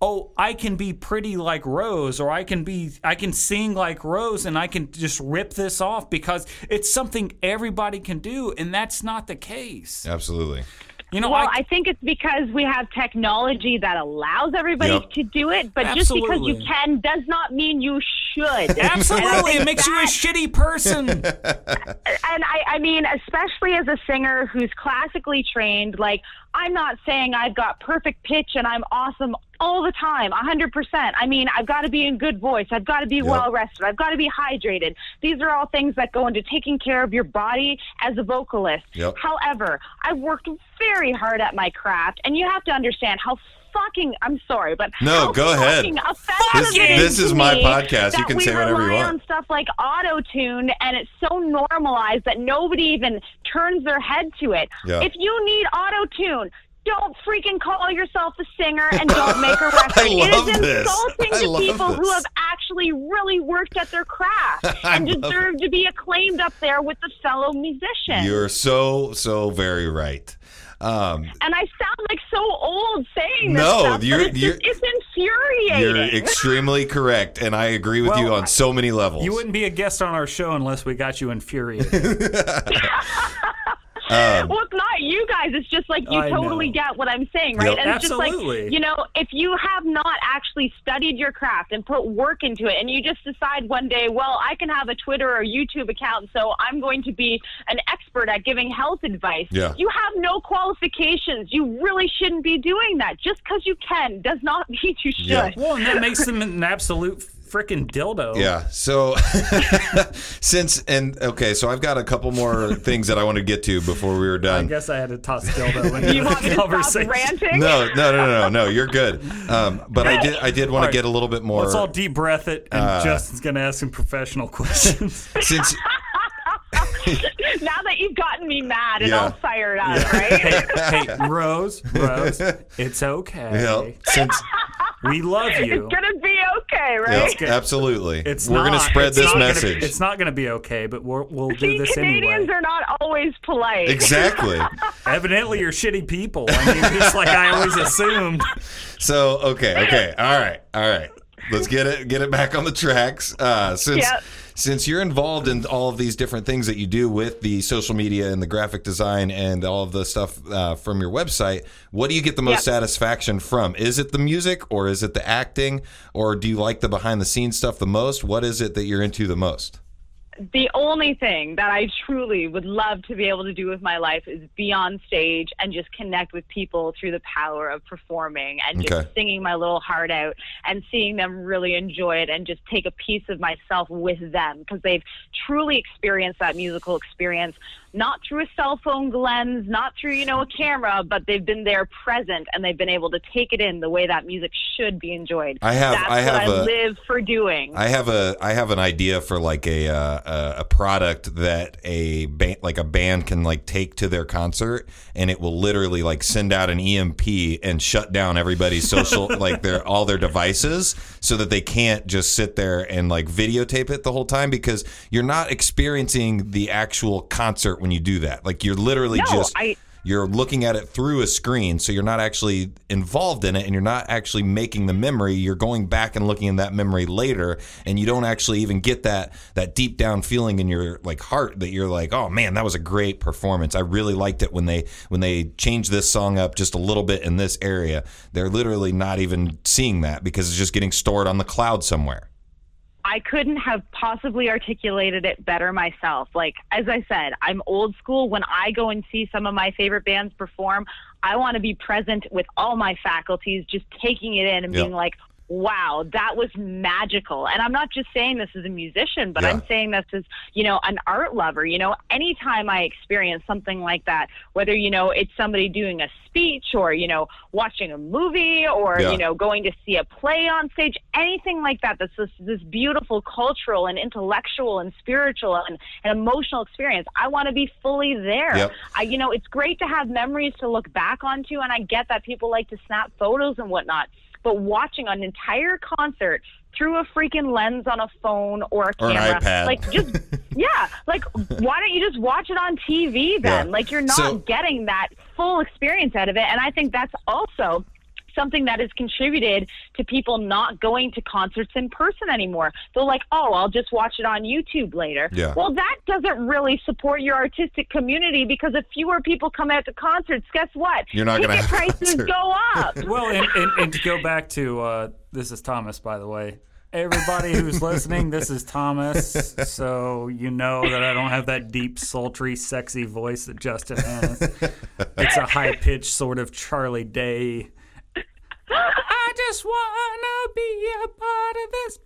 oh, I can be pretty like Rose, or I can be I can sing like Rose, and I can just rip this off because it's something everybody can do, and that's not the case. Absolutely. You know, Well, I, I think it's because we have technology that allows everybody Yep. to do it, but just because you can does not mean you should. [LAUGHS] absolutely, it think makes you a shitty person. [LAUGHS] and I, I mean, especially as a singer who's classically trained, like, I'm not saying I've got perfect pitch and I'm awesome all the time, 100%. I mean, I've got to be in good voice. I've got to be well rested. I've got to be hydrated. These are all things that go into taking care of your body as a vocalist. Yep. However, I've worked very hard at my craft, and you have to understand how fucking I'm sorry, but No, go ahead. This- this is my podcast. You can say whatever you want. on stuff like auto tune and it's so normalized that nobody even turns their head to it. Yeah. If you need auto tune, don't freaking call yourself a singer and [LAUGHS] don't make a record. I love it is this. insulting I to people who have actually really worked at their craft [LAUGHS] and deserve to be acclaimed up there with the fellow musicians. You're so so very right. Um, and I sound like so old saying this No, stuff, you're- it's, you're- just, it's infuriating. you're [LAUGHS] extremely correct, and I agree with Well, you on so many levels. You wouldn't be a guest on our show unless we got you infuriated. [LAUGHS] [LAUGHS] Um, well, it's not you guys. It's just like you I totally know. get what I'm saying, right? Yep. And it's just like, you know, if you have not actually studied your craft and put work into it, and you just decide one day, well, I can have a Twitter or YouTube account, so I'm going to be an expert at giving health advice. Yeah. You have no qualifications. You really shouldn't be doing that. Just because you can does not [LAUGHS] mean you should. Yeah. well, and that makes them an absolute freaking dildo. Yeah. So [LAUGHS] since and okay, so I've got a couple more things that I want to get to before we were done. I guess I had to toss dildo into You want the me to stop conversation. ranting? No, no, no, no, no. You're good. Um, but I did, I did want to get a little bit more. Let's all deep breath it, and Uh, Justin's going to ask some professional questions. [LAUGHS] since [LAUGHS] now that you've gotten me mad and Yeah. all fired up, right? hey, hey, Rose, Rose, it's okay. yeah, since We [LAUGHS] love you. It's gonna be okay, yeah, right? okay. absolutely, It's we're not, gonna spread it's this not gonna- message. it's not going to be okay, but we're, we'll do See, this Canadians anyway. are not always polite. exactly. [LAUGHS] Evidently, you're shitty people. I mean, just like I always [LAUGHS] assumed. So okay, okay, all right, all right. Let's get it get it back on the tracks. Uh, since Yep. Since you're involved in all of these different things that you do with the social media and the graphic design and all of the stuff uh, from your website, what do you get the most Yep. satisfaction from? Is it the music or is it the acting or do you like the behind the scenes stuff the most? What is it that you're into the most? The only thing that I truly would love to be able to do with my life is be on stage and just connect with people through the power of performing and just Okay. singing my little heart out and seeing them really enjoy it and just take a piece of myself with them because they've truly experienced that musical experience not through a cell phone lens, not through, you know, a camera, but they've been there present and they've been able to take it in the way that music should be enjoyed. I have- That's I have what I a- live for doing. I have a I have an idea for like a uh, a, a product that a band like a band can like take to their concert and it will literally like send out an EMP and shut down everybody's social [LAUGHS] like their all their devices so that they can't just sit there and like videotape it the whole time because you're not experiencing the actual concert when you do that. Like you're literally No, just I- you're looking at it through a screen so you're not actually involved in it and you're not actually making the memory. You're going back and looking at that memory later and you don't actually even get that that deep down feeling in your like heart that you're like oh man that was a great performance. I really liked it when they when they changed this song up just a little bit in this area. They're literally not even seeing that because it's just getting stored on the cloud somewhere I couldn't have possibly articulated it better myself. Like, as I said, I'm old school. When I go and see some of my favorite bands perform, I want to be present with all my faculties, just taking it in and being like, wow, that was magical. And I'm not just saying this as a musician, but Yeah. I'm saying this as, you know, an art lover. You know, anytime I experience something like that, whether, you know, it's somebody doing a speech or, you know, watching a movie or, Yeah. you know, going to see a play on stage, anything like that, that's this, this beautiful cultural and intellectual and spiritual and, and emotional experience. I want to be fully there. Yep. I, you know, it's great to have memories to look back onto, and I get that people like to snap photos and whatnot. But watching an entire concert through a freaking lens on a phone or a Or camera, like just [LAUGHS] yeah, like why don't you just watch it on TV then? Yeah. Like you're not So- getting that full experience out of it, and I think that's also something that has contributed to people not going to concerts in person anymore. They're like, oh, I'll just watch it on YouTube later. Yeah. Well, that doesn't really support your artistic community because if fewer people come out to concerts, guess what? You're not gonna Ticket have a prices concert. go up. [LAUGHS] Well, and, and, and to go back to uh, this is Thomas, by the way. Everybody who's [LAUGHS] listening, this is Thomas. So you know that I don't have that deep, sultry, sexy voice that Justin has. It's a high pitched sort of Charlie Day. I just want to be a part of this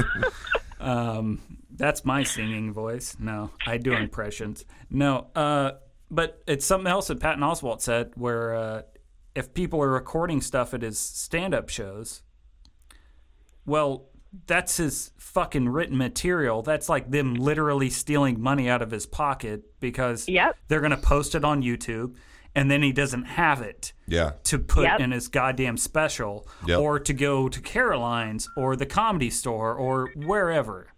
podcast. [LAUGHS] um, that's my singing voice. No, I do impressions. No, uh, but it's something else that Patton Oswalt said where uh, if people are recording stuff at his stand up shows, well, that's his fucking written material. That's like them literally stealing money out of his pocket because Yep. they're going to post it on YouTube and then he doesn't have it Yeah. to put Yep. in his goddamn special Yep. or to go to Caroline's or the comedy store or wherever.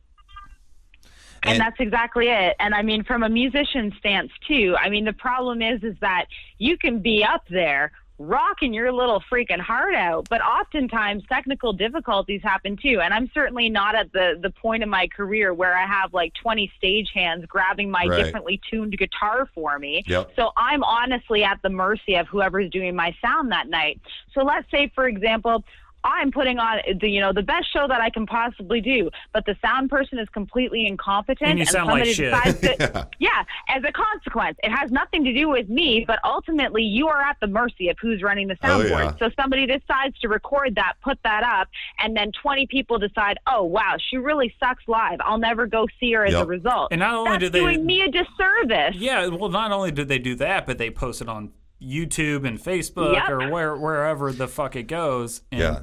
and that's exactly it and i mean from a musician stance too i mean the problem is is that you can be up there rocking your little freaking heart out but oftentimes technical difficulties happen too and i'm certainly not at the the point in my career where i have like 20 stage hands grabbing my Right. differently tuned guitar for me Yep. so i'm honestly at the mercy of whoever's doing my sound that night so let's say for example I'm putting on the you know the best show that I can possibly do, but the sound person is completely incompetent, And you sound like shit. decides to [LAUGHS] yeah. As a consequence, it has nothing to do with me, but ultimately you are at the mercy of who's running the Oh, soundboard. yeah. So somebody decides to record that, put that up, and then 20 people decide, oh wow, she really sucks live. I'll never go see her as Yep. a result. And not only That's do they doing me a disservice. Yeah, well, not only did they do that, but they posted on YouTube and Facebook Yep. or where wherever the fuck it goes, and Yeah.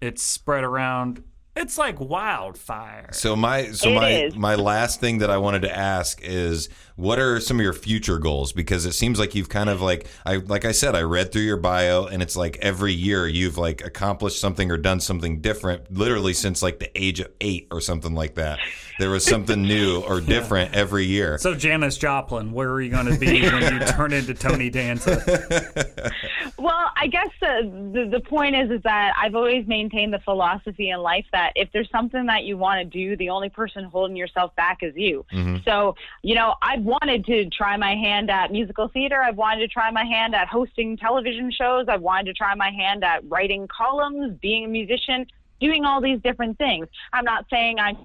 it's spread around. It's like wildfire. So my so It my is. my last thing that I wanted to ask is what are some of your future goals because it seems like you've kind of like I like I said I read through your bio and it's like every year you've like accomplished something or done something different literally since like the age of 8 or something like that. There was something [LAUGHS] new or different every year. So Janis Joplin, where are you going to be when you turn into Tony Danza? [LAUGHS] Well, I guess the, the the point is is that I've always maintained the philosophy in life that if there's something that you want to do, the only person holding yourself back is you. Mm-hmm. So, you know, I've wanted to try my hand at musical theater. I've wanted to try my hand at hosting television shows. I've wanted to try my hand at writing columns, being a musician, doing all these different things. I'm not saying I'm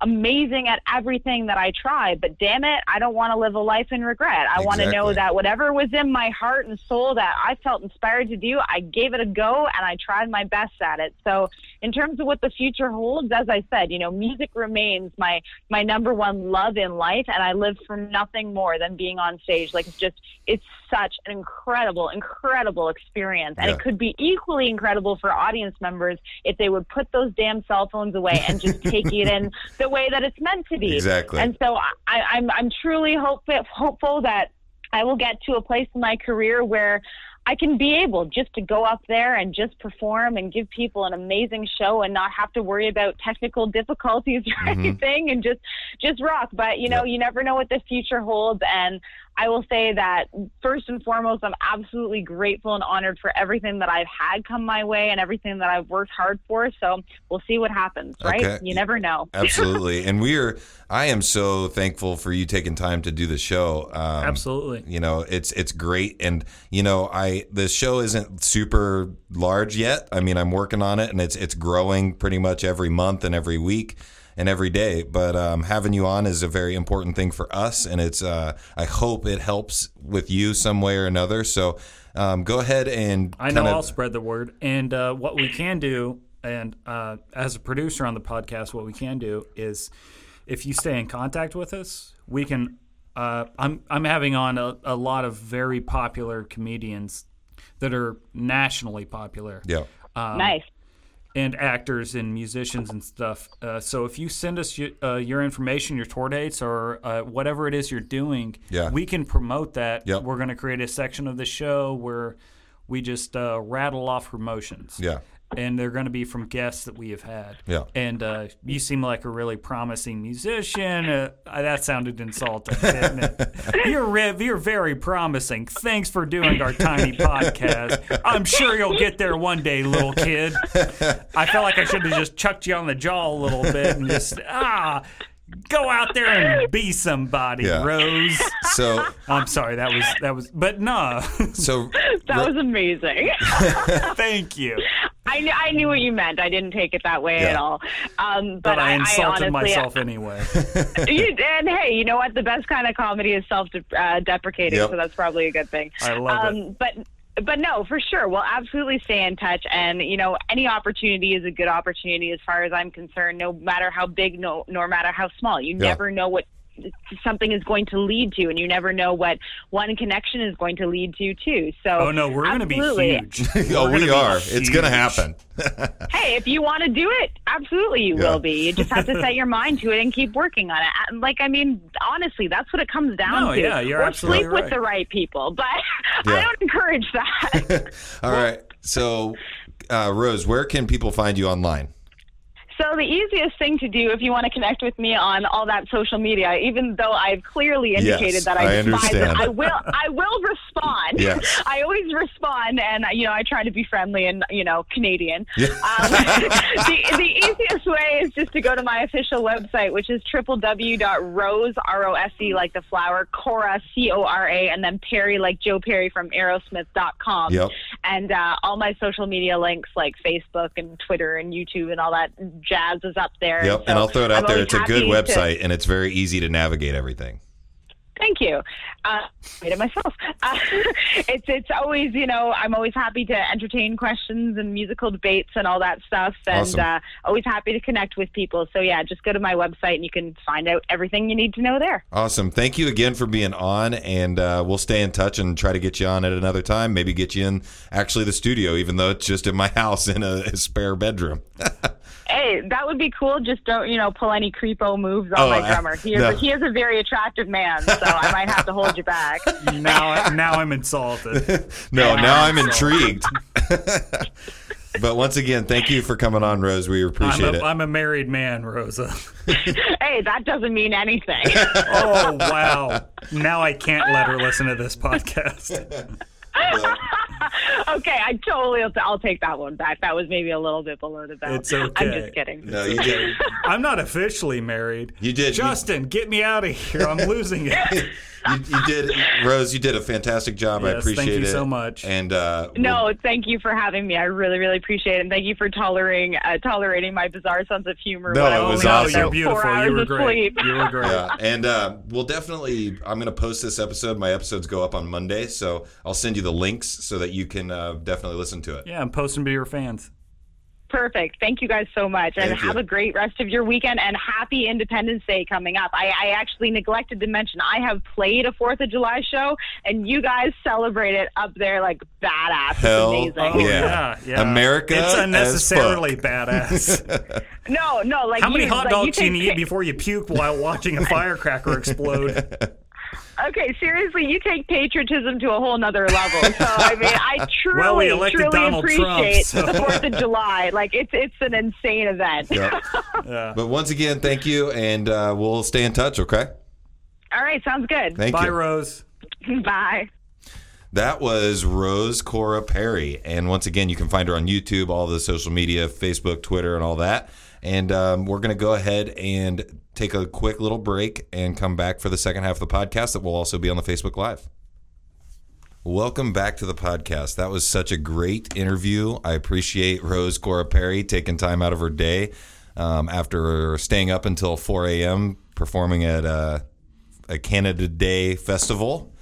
amazing at everything that I try, but damn it, I don't want to live a life in regret. I want to know that whatever was in my heart and soul that I felt inspired to do, I gave it a go and I tried my best at it. So, in terms of what the future holds, as I said, you know, music remains my my number one love in life, and I live for nothing more than being on stage. Like it's just, it's such an incredible, incredible experience, and Yeah. it could be equally incredible for audience members if they would put those damn cell phones away and just take it in [LAUGHS] the way that it's meant to be. Exactly. And so I, I'm I'm truly hopeful hopeful that I will get to a place in my career where I can be able just to go up there and just perform and give people an amazing show and not have to worry about technical difficulties [LAUGHS] or mm-hmm. anything and just just rock. But you know, Yep. you never know what the future holds and I will say that first and foremost, I'm absolutely grateful and honored for everything that I've had come my way and everything that I've worked hard for. So we'll see what happens, right? Okay. You never know. [LAUGHS] Absolutely. and we're I am so thankful for you taking time to do the show. Um, Absolutely. You know, it's it's great, and you know, I the show isn't super large yet. I mean, I'm working on it, and it's it's growing pretty much every month and every week. And every day. But um, having you on is a very important thing for us, and it's uh, I hope it helps with you some way or another. So um, go ahead and I know kind I'll spread the word. And uh, what we can do, and uh, as a producer on the podcast, what we can do is if you stay in contact with us, we can. Uh, I'm I'm having on a, a lot of very popular comedians that are nationally popular. yeah. nice. And actors and musicians and stuff. Uh, so if you send us your, uh, your information, your tour dates, or uh, whatever it is you're doing, Yeah. we can promote that. Yep. We're going to create a section of the show where we just uh, rattle off promotions. Yeah. And they're going to be from guests that we have had. Yeah. And uh, you seem like a really promising musician. Uh, that sounded insulting, didn't it? [LAUGHS] You're, re- you're very promising. Thanks for doing our tiny podcast. I'm sure you'll get there one day, little kid. [LAUGHS] I felt like I should have just chucked you on the jaw a little bit and just, ah, go out there and be somebody, Yeah. Rose. So I'm sorry, that was, that was, but no. so [LAUGHS] That was amazing. [LAUGHS] [LAUGHS] Thank you. I knew, I knew what you meant. I didn't take it that way Yeah. at all. Um, but, But I insulted honestly, myself anyway. you, and hey, you know what? The best kind of comedy is self-deprecating, Yep. so that's probably a good thing. I love um, it. But but no, for sure, we'll absolutely stay in touch. And you know, any opportunity is a good opportunity as far as I'm concerned. No matter how big, no, no matter how small, you Yeah. never know what something is going to lead to, and you never know what one connection is going to lead to too. So Oh no, we're going to be absolutely. huge. [LAUGHS] oh, We're we gonna be are. It's gonna happen. [LAUGHS] hey, if you want to do it, absolutely you Yeah. will be. You just have to set your mind to it and keep working on it. And, Like, I mean, honestly, that's what it comes down No, to. yeah, you're or absolutely sleep right. with the right people, but [LAUGHS] Yeah. I don't encourage that. All right. So, uh, Rose, where can people find you online? So the easiest thing to do if you want to connect with me on all that social media, even though I've clearly indicated Yes, that I I, despise it. I will I will respond. Yes. [LAUGHS] I always respond, and you know I try to be friendly and you know Canadian. Yeah. Um, [LAUGHS] the the easiest way is just to go to my official website, which is www.rose r o s e like the flower Cora c o r a and then Perry like Joe Perry from Aerosmith.com. Yep. And uh, all my social media links like Facebook and Twitter and YouTube and all that jazz is up there. Yep. so and I'll throw it out I'm there. It's a good happy to- website, and it's very easy to navigate everything. Thank you. Uh, made it myself. Uh, it's it's always you know I'm always happy to entertain questions and musical debates and all that stuff, and Awesome. uh, always happy to connect with people. So yeah, just go to my website and you can find out everything you need to know there. Awesome. Thank you again for being on, and uh, we'll stay in touch and try to get you on at another time. Maybe get you in actually the studio, even though it's just in my [LAUGHS] house in a, a spare bedroom. [LAUGHS] Hey, that would be cool. Just don't you know pull any creepo moves on Oh, my I- drummer. He is no. he is a very attractive man, so I might have to hold you back. [LAUGHS] Now, now I'm insulted. [LAUGHS] no, now I'm intrigued. [LAUGHS] but once again, thank you for coming on, Rose. We I'm appreciate a, it. I'm a married man, Rosa. hey, that doesn't mean anything. Oh wow! Now I can't let her listen to this podcast. [LAUGHS] okay, I totally I'll take that one back. That was maybe a little bit below the belt. It's okay. I'm just kidding. no, you did. I'm not officially married. You did. Justin, get me out of here. I'm losing it. [LAUGHS] You, you did, Rose. You did a fantastic job. I Yes, thank appreciate you it so much. And uh, No, thank you for having me. I really, really appreciate it. And thank you for tolerating uh, tolerating my bizarre sense of humor. No, it was only no, on awesome. you're beautiful. Four hours You were of great. sleep. You were great. yeah, and uh, we'll definitely. I'm going to post this episode. My episodes go up on Monday, so I'll send you the links so that you can uh, definitely listen to it. Yeah, I'm posting to your fans. Perfect. Thank you guys so much. And you. have a great rest of your weekend and happy Independence Day coming up. I, I actually neglected to mention I have played a Fourth of July show and you guys celebrate it up there like badass. Hell it's amazing. Oh Yeah. yeah, yeah. America It's unnecessarily fuck. badass. [LAUGHS] No, no, like How many you, hot like, dogs you you take- eat before you puke while watching a [LAUGHS] firecracker explode? [LAUGHS] Okay, seriously, you take patriotism to a whole nother level. So I mean, I truly, [LAUGHS] Well, we truly Donald Trump, appreciate so- the Fourth of July. Like it's it's an insane event. Yep. [LAUGHS] Yeah. But once again, thank you, and uh, we'll stay in touch. Okay. All right, sounds good. Thank Bye, you. Rose. [LAUGHS] Bye. That was Rose Cora Perry. And once again, you can find her on YouTube, all the social media, Facebook, Twitter, and all that. And um, we're going to go ahead and take a quick little break and come back for the second half of the podcast that will also be on the Facebook Live. Welcome back to the podcast. That was such a great interview. I appreciate Rose Cora Perry taking time out of her day um, after staying up until 4 a.m. performing at uh, a Canada Day festival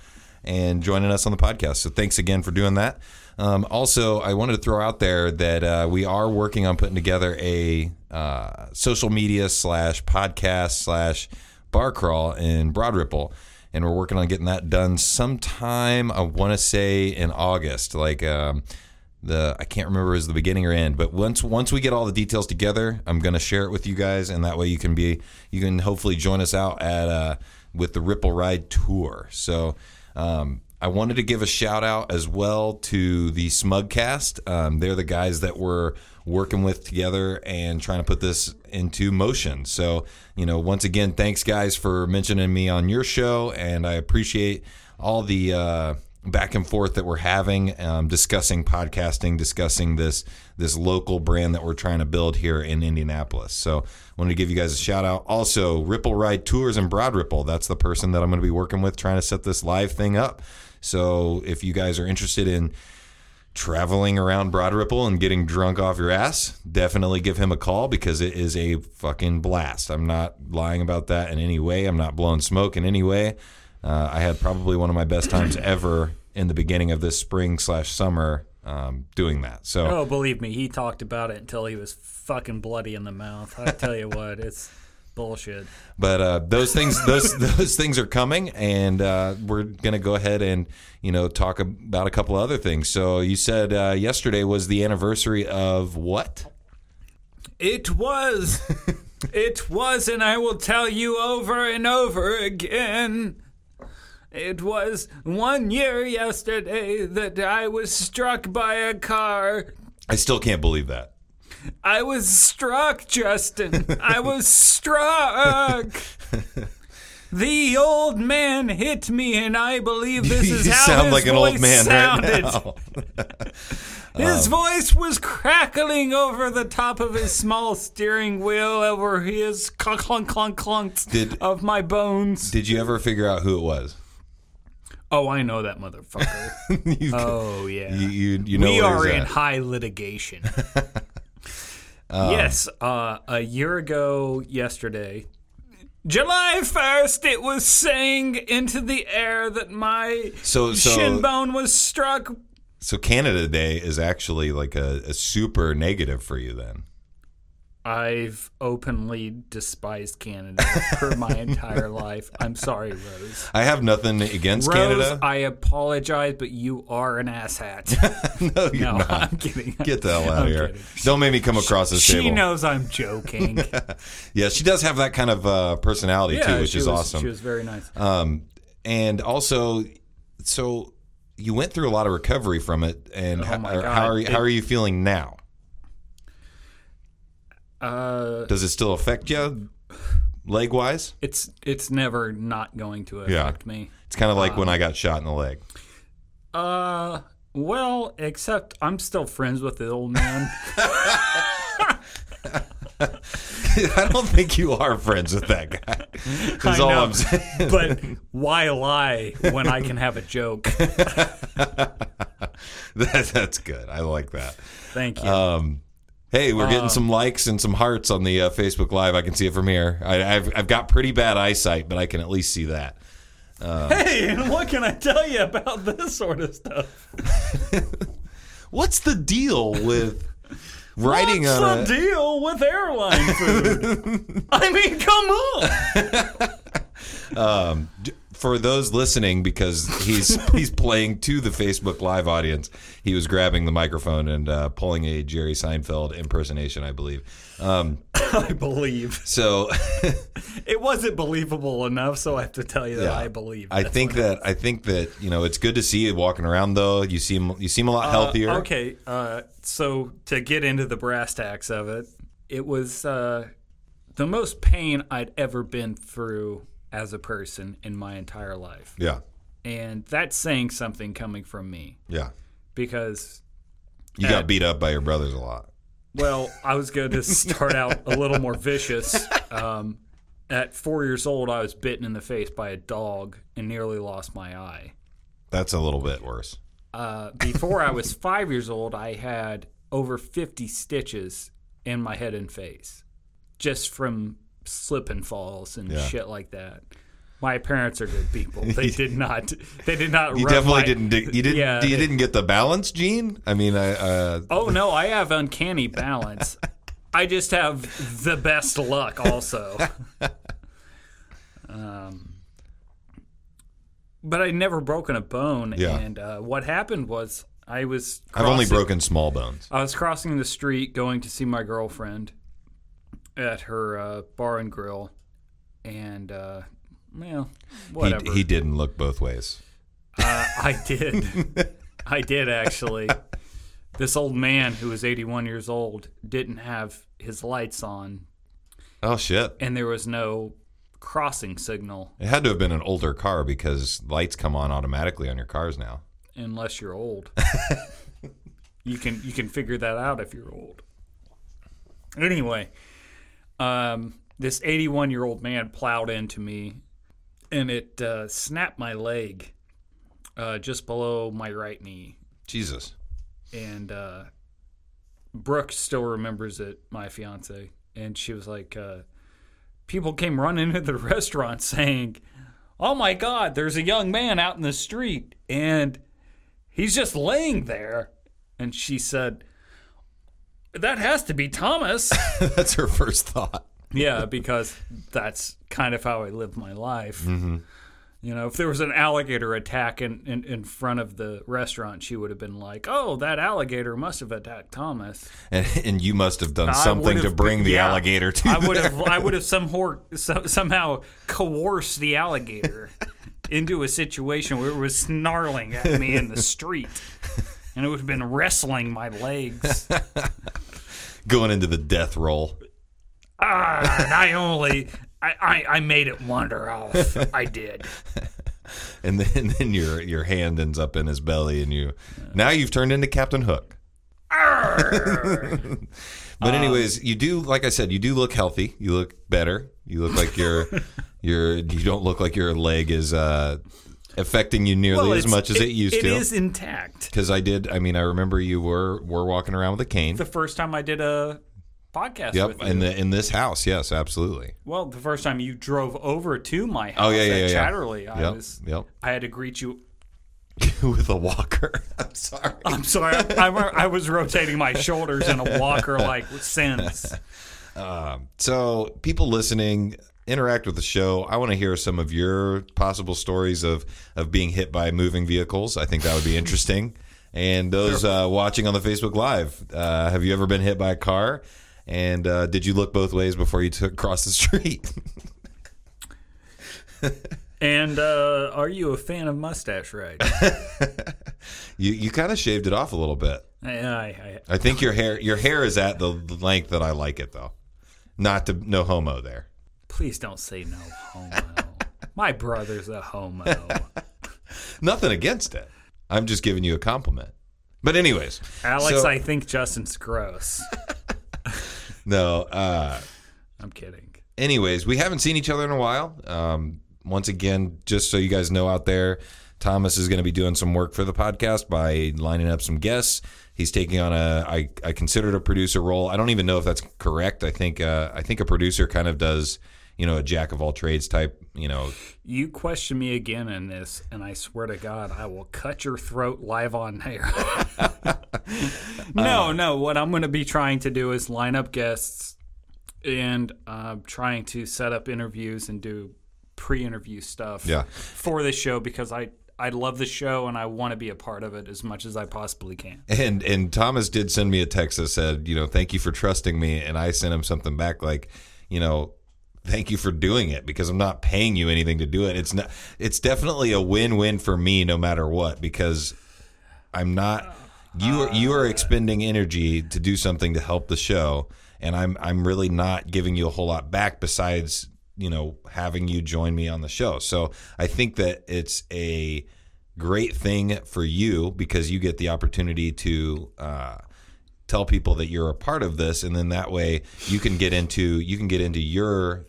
and joining us on the podcast. So thanks again for doing that. Um, also, I wanted to throw out there that uh, we are working on putting together a uh, social media slash podcast slash bar crawl in Broad Ripple. And we're working on getting that done sometime, I want to say in August. Like, um, the I can't remember is the beginning or end, but once once we get all the details together, I'm gonna share it with you guys, and that way you can be you can hopefully join us out at uh, with the Ripple Ride tour. So um, I wanted to give a shout out as well to the Smugcast. Um, they're the guys that we're working with together and trying to put this into motion. So you know, once again, thanks guys for mentioning me on your show, and I appreciate all the. Uh, back and forth that we're having, um, discussing podcasting, discussing this this local brand that we're trying to build here in Indianapolis. So, I wanted to give you guys a shout out. Also, Ripple Ride Tours and Broad Ripple. That's the person that I'm going to be working with, trying to set this live thing up. So, if you guys are interested in traveling around Broad Ripple and getting drunk off your ass, definitely give him a call because it is a fucking blast. I'm not lying about that in any way. I'm not blowing smoke in any way. Uh, I had probably one of my best times [CLEARS THROAT] ever in the beginning of this spring slash summer um, doing that. So, Oh, believe me, he talked about it until he was fucking bloody in the mouth. I tell you what, it's bullshit. but uh, those things, those [LAUGHS] those things are coming, and uh, we're gonna go ahead and you know talk about a couple other things. So, you said uh, yesterday was the anniversary of what? It was. [LAUGHS] it was, and I will tell you over and over again. It was one year yesterday that I was struck by a car. I still can't believe that. I was struck, Justin. I was struck. [LAUGHS] The old man hit me, and I believe this is you how sound his like an voice old man sounded. right now. [LAUGHS] His um, voice was crackling over the top of his small steering wheel, over his clunk clunk clunk clunks Did- of my bones. Did you ever figure out who it was? oh, I know that motherfucker. [LAUGHS] you, oh yeah. you, you, you know we are in high litigation. Um, yes, uh, a year ago yesterday, July 1st, it was sang into the air that my So- so- shin bone was struck. So Canada Day is actually like a, a super negative for you then. I've openly despised Canada for my [LAUGHS] entire life. I'm sorry, Rose. I have nothing against Rose, Canada. I apologize, but you are an asshat. [LAUGHS] no, you're no, not. I'm kidding. Get the hell out I'm of here. kidding. Don't make me come across this She table. knows I'm joking. [LAUGHS] Yeah, she does have that kind of uh, personality yeah, too, which is was, awesome. She was very nice. Um, and also, so you went through a lot of recovery from it, and Oh how, how are how are you feeling now? Uh, Does it still affect you, leg wise? it's it's never not going to Yeah. affect me. It's kind of like when I got shot in the leg. Uh, well, except I'm still friends with the old man. [LAUGHS] [LAUGHS] I don't think you are friends with that guy. I all I'm saying. but why lie when I can have a joke? [LAUGHS] that, that's good. I like that. Thank you. Um, hey, we're Um, getting some likes and some hearts on the uh, Facebook Live. I can see it from here. I, I've I've got pretty bad eyesight, but I can at least see that. hey, and what can I tell you about this sort of stuff? [LAUGHS] What's the deal with writing What's on the a? deal with airline food? [LAUGHS] I mean, come on. [LAUGHS] Um, for those listening, because he's [LAUGHS] he's playing to the Facebook Live audience, he was grabbing the microphone and uh, pulling a Jerry Seinfeld impersonation, I believe. Um, [LAUGHS] I believe so [LAUGHS] it wasn't believable enough, so I have to tell you that Yeah. I believe. I think that I think that you know it's good to see you walking around though. You seem you seem a lot Uh, healthier. okay, uh, so to get into the brass tacks of it, it was uh, the most pain I'd ever been through as a person in my entire life. Yeah, And that's saying something coming from me yeah. because, You Uh, got beat up by your brothers a lot. well, I was going [LAUGHS] to start out a little more vicious. Um, at four years old, I was bitten in the face by a dog and nearly lost my eye. That's a little bit worse. Uh, before I was five years old, I had over 50 stitches in my head and face. just from slip and falls and Yeah. shit like that. My parents are good people. They [LAUGHS] did not. They did not. You definitely my- didn't. You didn't. Yeah, you didn't get the balance gene. I mean, I. Uh, Oh no, I have uncanny balance. [LAUGHS] I just have the best luck also. [LAUGHS] um, but I'd never broken a bone. Yeah. And uh, what happened was I was. I've only broken small bones. I was crossing the street going to see my girlfriend at her uh, bar and grill, and uh, well, whatever. He, he didn't look both ways. Uh, I did. [LAUGHS] I did actually. This old man who was 81 years old didn't have his lights on, Oh shit! and there was no crossing signal It had to have been an older car because lights come on automatically on your cars now. unless you're old. [LAUGHS] you can you can figure that out if you're old. Anyway, um, this 81 year old man plowed into me, and it uh, snapped my leg uh, just below my right knee. Jesus. and uh, Brooke still remembers it, my fiance, and she was like, uh, people came running into the [LAUGHS] restaurant saying, "Oh my God, there's a young man out in the street, and he's just laying there," and she said, "That has to be Thomas." [LAUGHS] That's her first thought. yeah, because that's kind of how I live my life. Mm-hmm. You know, if there was an alligator attack in, in, in front of the restaurant, she would have been like, "Oh, that alligator must have attacked Thomas." And, and you must have done something would to bring the yeah. alligator to. I would there. have I would have [LAUGHS] some hor- so, somehow coerced the alligator into a situation where it was snarling at me in the street, and it would have been wrestling my legs. [LAUGHS] going into the death roll. Ah, and I only I, I, I made it wander off. I did. [LAUGHS] and then, [LAUGHS] then your your hand ends up in his belly, and you now you've turned into Captain Hook. but anyways, you do like I said, you do look healthy. You look better. You look like your your you don't look like your leg is uh, affecting you nearly as much as it, used It to. It is intact. Because I did. I mean, I remember you were were walking around with a cane. The first time I did a podcast Yep, with you. in the in this house, yes, absolutely. well, the first time you drove over to my house Oh yeah, yeah, at yeah. yeah. Chatterley, I yep, was yep. I had to greet you [LAUGHS] with a walker. [LAUGHS] I'm sorry. I'm sorry. I, I, I was rotating my shoulders in a walker like sense. [LAUGHS] Um, so, people listening, interact with the show. I want to hear some of your possible stories of of being hit by moving vehicles. I think that would be [LAUGHS] interesting. And those uh, watching on the Facebook Live, uh, have you ever been hit by a car? And uh, did you look both ways before you took cross the street? [LAUGHS] And uh, are you a fan of mustache riding? [LAUGHS] you you kind of shaved it off a little bit. I, I, I think your hair your hair is at the length that I like it though. Not to no homo there. Please don't say no homo. [LAUGHS] My brother's a homo. [LAUGHS] Nothing against it. I'm just giving you a compliment. But anyways, Alex, so- I think Justin's gross. [LAUGHS] no. Uh, I'm kidding. anyways, we haven't seen each other in a while. Um, once again, just so you guys know out there, Thomas is going to be doing some work for the podcast by lining up some guests. He's taking on a I, I consider it a producer role. I don't even know if that's correct. I think uh, I think a producer kind of does you know a jack of all trades type. You know, You question me again in this, and I swear to God, I will cut your throat live on air. [LAUGHS] no, no. What I'm going to be trying to do is line up guests and uh, trying to set up interviews and do pre-interview stuff Yeah. for this show because I I love the show and I want to be a part of it as much as I possibly can. And and Thomas did send me a text that said, you know, thank you for trusting me, and I sent him something back like, you know, thank you for doing it because I'm not paying you anything to do it. It's not. It's definitely a win-win for me, no matter what, because I'm not. You are you are expending energy to do something to help the show, and I'm I'm really not giving you a whole lot back besides you know having you join me on the show. So I think that it's a great thing for you because you get the opportunity to uh, tell people that you're a part of this, and then that way you can get into you can get into your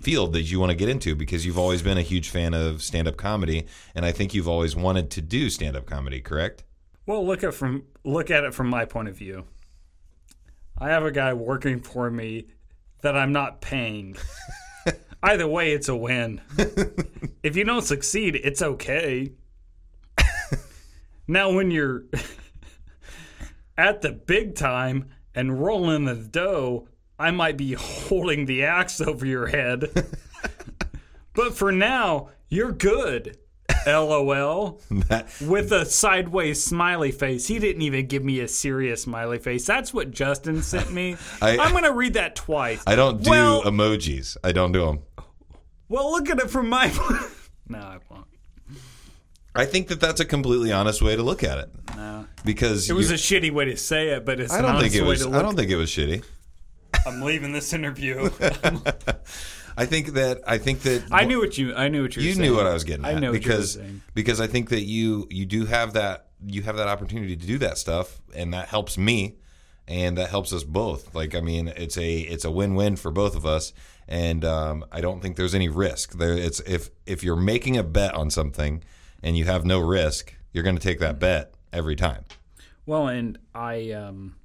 field that you want to get into because you've always been a huge fan of stand-up comedy, and I think you've always wanted to do stand-up comedy. Correct? Well, look at from look at it from my point of view. I have a guy working for me that I'm not paying. [LAUGHS] Either way, it's a win. [LAUGHS] if you don't succeed, it's okay. [LAUGHS] now, when you're at the big time and rolling the dough, I might be [LAUGHS] holding the axe over your head. [LAUGHS] but for now, you're good. LOL. That- With a sideways smiley face. He didn't even give me a serious smiley face. That's what Justin sent me. [LAUGHS] I- I, am going to read that twice. I don't do Well- emojis. I don't do them. Well, look at it from my. no, I won't. I think that that's a completely honest way to look at it. No. Because It was a shitty way to say it, but it's I don't honest think it way was. to I don't think it was shitty. I'm leaving this interview. [LAUGHS] I think that I think that I knew what you. I knew what you. Were saying. you saying. knew what I was getting at I know what you were because saying. because I think that you you do have that you have that opportunity to do that stuff and that helps me and that helps us both. Like I mean, it's a it's a win win for both of us, and um, I don't think there's any risk there. It's if if you're making a bet on something and you have no risk, you're going to take that bet every time. Well, and I um,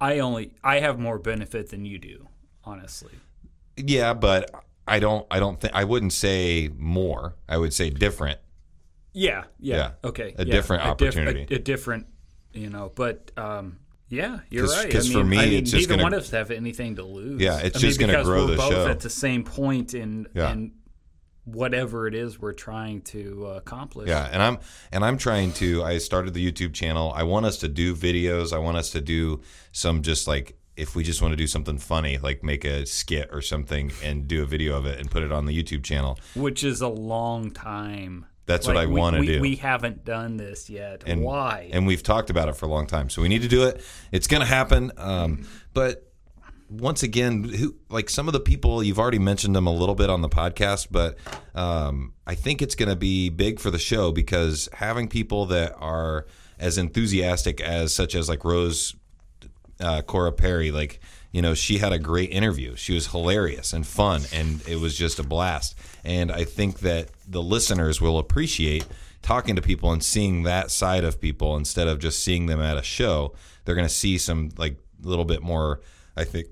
I only I have more benefit than you do, honestly. Yeah, but I don't I don't think I wouldn't say more. I would say different. Yeah, yeah, Yeah. okay, A yeah. different diff- opportunity. a, a different, you know. But um, yeah, you're 'Cause- right. 'cause I for me, I mean, it's just neither gonna- one of us have anything to lose. Yeah, it's I just mean, gonna because grow we're the both show. at the same point in Yeah. in whatever it is we're trying to uh, accomplish. Yeah, and I'm and I'm trying to. I started the YouTube channel. I want us to do videos. I want us to do some just like if we just want to do something funny, like make a skit or something and do a video of it and put it on the YouTube channel. which is a long time. That's what I we- wanna we- do. We haven't done this yet. And Why? And we've talked about it for a long time, so we need to do it. It's going to happen. Um, but once again, who like some of the people you've already mentioned them a little bit on the podcast, but um, I think it's going to be big for the show because having people that are as enthusiastic as such as like Rose uh, Cora Perry, like you know, she had a great interview. She was hilarious and fun, and it was just a blast. And I think that the listeners will appreciate talking to people and seeing that side of people instead of just seeing them at a show. They're going to see some like a little bit more. I think.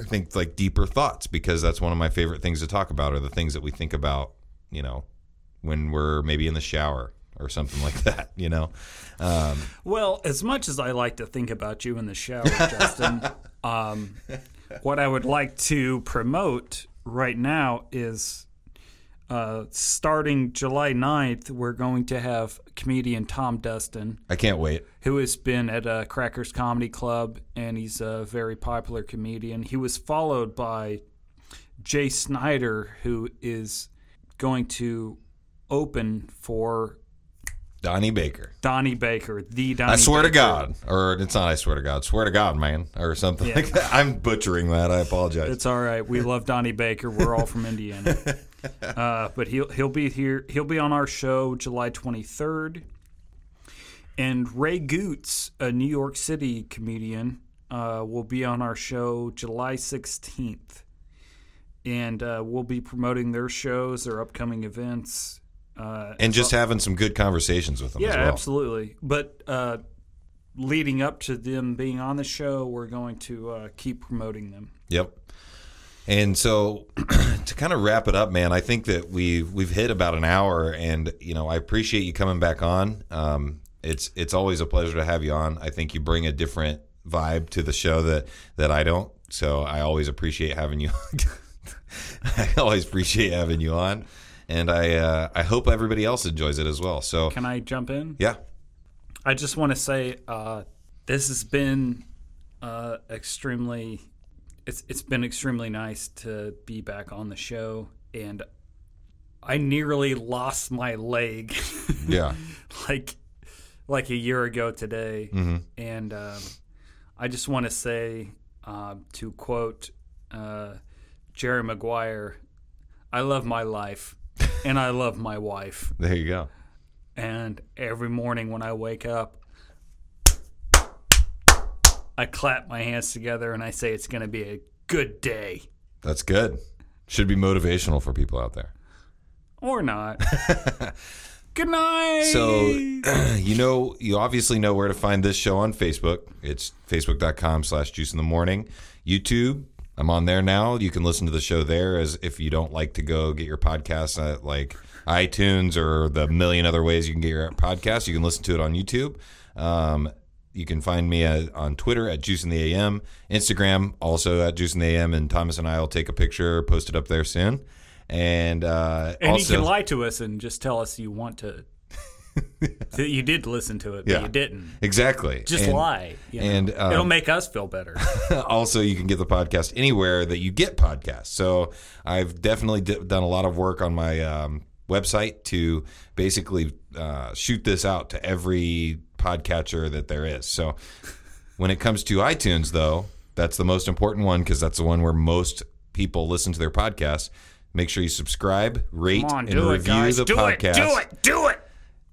I think like deeper thoughts because that's one of my favorite things to talk about are the things that we think about, you know, when we're maybe in the shower or something like that, [LAUGHS] you know. Um, Well, as much as I like to think about you in the shower, Justin, [LAUGHS] um, what I would like to promote right now is uh, starting July 9th, we're going to have comedian Tom Dustin, I can't wait. who has been at uh, Crackers Comedy Club, and he's a very popular comedian. He was followed by Jay Snyder, who is going to open for Donnie Baker. Donnie Baker, the Donnie I swear to God, or it's not. I swear to God. Swear to God, man, or something like that. I'm butchering that. I apologize. It's all right. We love Donnie Baker. We're all from Indiana. [LAUGHS] Uh, but he'll he'll be here. He'll be on our show July 23rd. And Ray Goots, a New York City comedian, uh, will be on our show July 16th. And uh, we'll be promoting their shows, their upcoming events. Uh, and just having some good conversations with them yeah, as well. absolutely. But uh, leading up to them being on the show, we're going to uh, keep promoting them. Yep. And so [CLEARS THROAT] to kind of wrap it up, man, I think that we we've hit about an hour, and you know I appreciate you coming back on. Um, it's it's always a pleasure to have you on. I think you bring a different vibe to the show that that I don't. So I always appreciate having you. [LAUGHS] [LAUGHS] I always appreciate having you on, and I uh, I hope everybody else enjoys it as well. So Can I jump in? yeah, I just want to say uh, this has been uh, extremely. It's it's been extremely nice to be back on the show, and I nearly lost my leg, [LAUGHS] yeah, like like a year ago today, Mm-hmm. and um, I just want to say uh, to quote uh, Jerry Maguire, "I love my life, and I love my wife." there you go. And every morning when I wake up, I clap my hands together and I say it's going to be a good day. That's good. Should be motivational for people out there. Or not. [LAUGHS] good night. So, [CLEARS THROAT] you know, you obviously know where to find this show on Facebook. It's facebook.com slash juice in the morning. YouTube, I'm on there now. You can listen to the show there. As if you don't like to go get your podcast at like iTunes or the million other ways you can get your podcast, you can listen to it on YouTube. Um, you can find me at, on Twitter at Juice in the AM, Instagram also at Juice in the AM, and Thomas and I will take a picture, post it up there soon. And uh, And also, you can lie to us and just tell us you want to. That [LAUGHS] you did listen to it, but Yeah. you didn't. exactly Just And- lie. you know? and, um, it'll make us feel better. [LAUGHS] also you can get the podcast anywhere that you get podcasts so i've definitely d- done a lot of work on my um, website to basically uh, shoot this out to every podcatcher that there is so when it comes to itunes though that's the most important one because that's the one where most people listen to their podcasts make sure you subscribe rate on, and it, review guys. the do podcast it. Do it. Do it.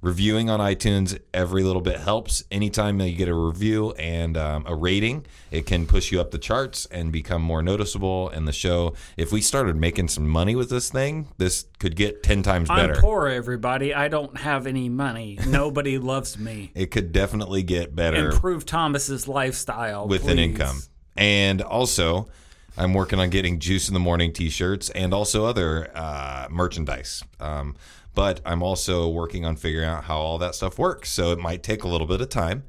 Reviewing on iTunes every little bit helps. Anytime you get a review and um, a rating, it can push you up the charts and become more noticeable. And the show, if we started making some money with this thing, this could get ten times better. I'm poor, everybody. I don't have any money. Nobody [LAUGHS] loves me. It could definitely get better Improve Thomas's lifestyle with an income. And also, I'm working on getting Juice in the Morning T-shirts and also other uh, merchandise. Um, but I'm also working on figuring out how all that stuff works. So it might take a little bit of time.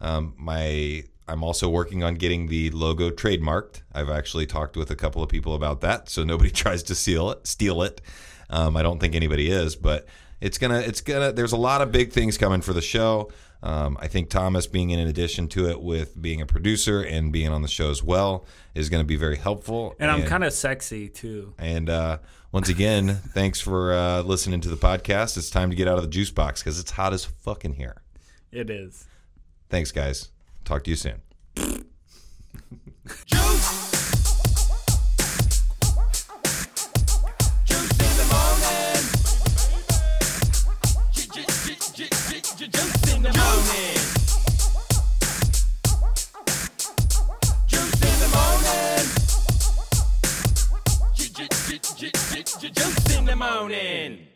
Um, my I'm also working on getting the logo trademarked. I've actually talked with a couple of people about that, so nobody [LAUGHS] tries to steal it. Steal it. Um, I don't think anybody is, but it's gonna it's gonna. There's a lot of big things coming for the show. Um, I think Thomas being in addition to it with being a producer and being on the show as well is going to be very helpful. And I'm kind of sexy too. And uh, once again, [LAUGHS] thanks for uh, listening to the podcast. It's time to get out of the juice box because it's hot as fucking here. It is. Thanks, guys. Talk to you soon. Juice in the morning.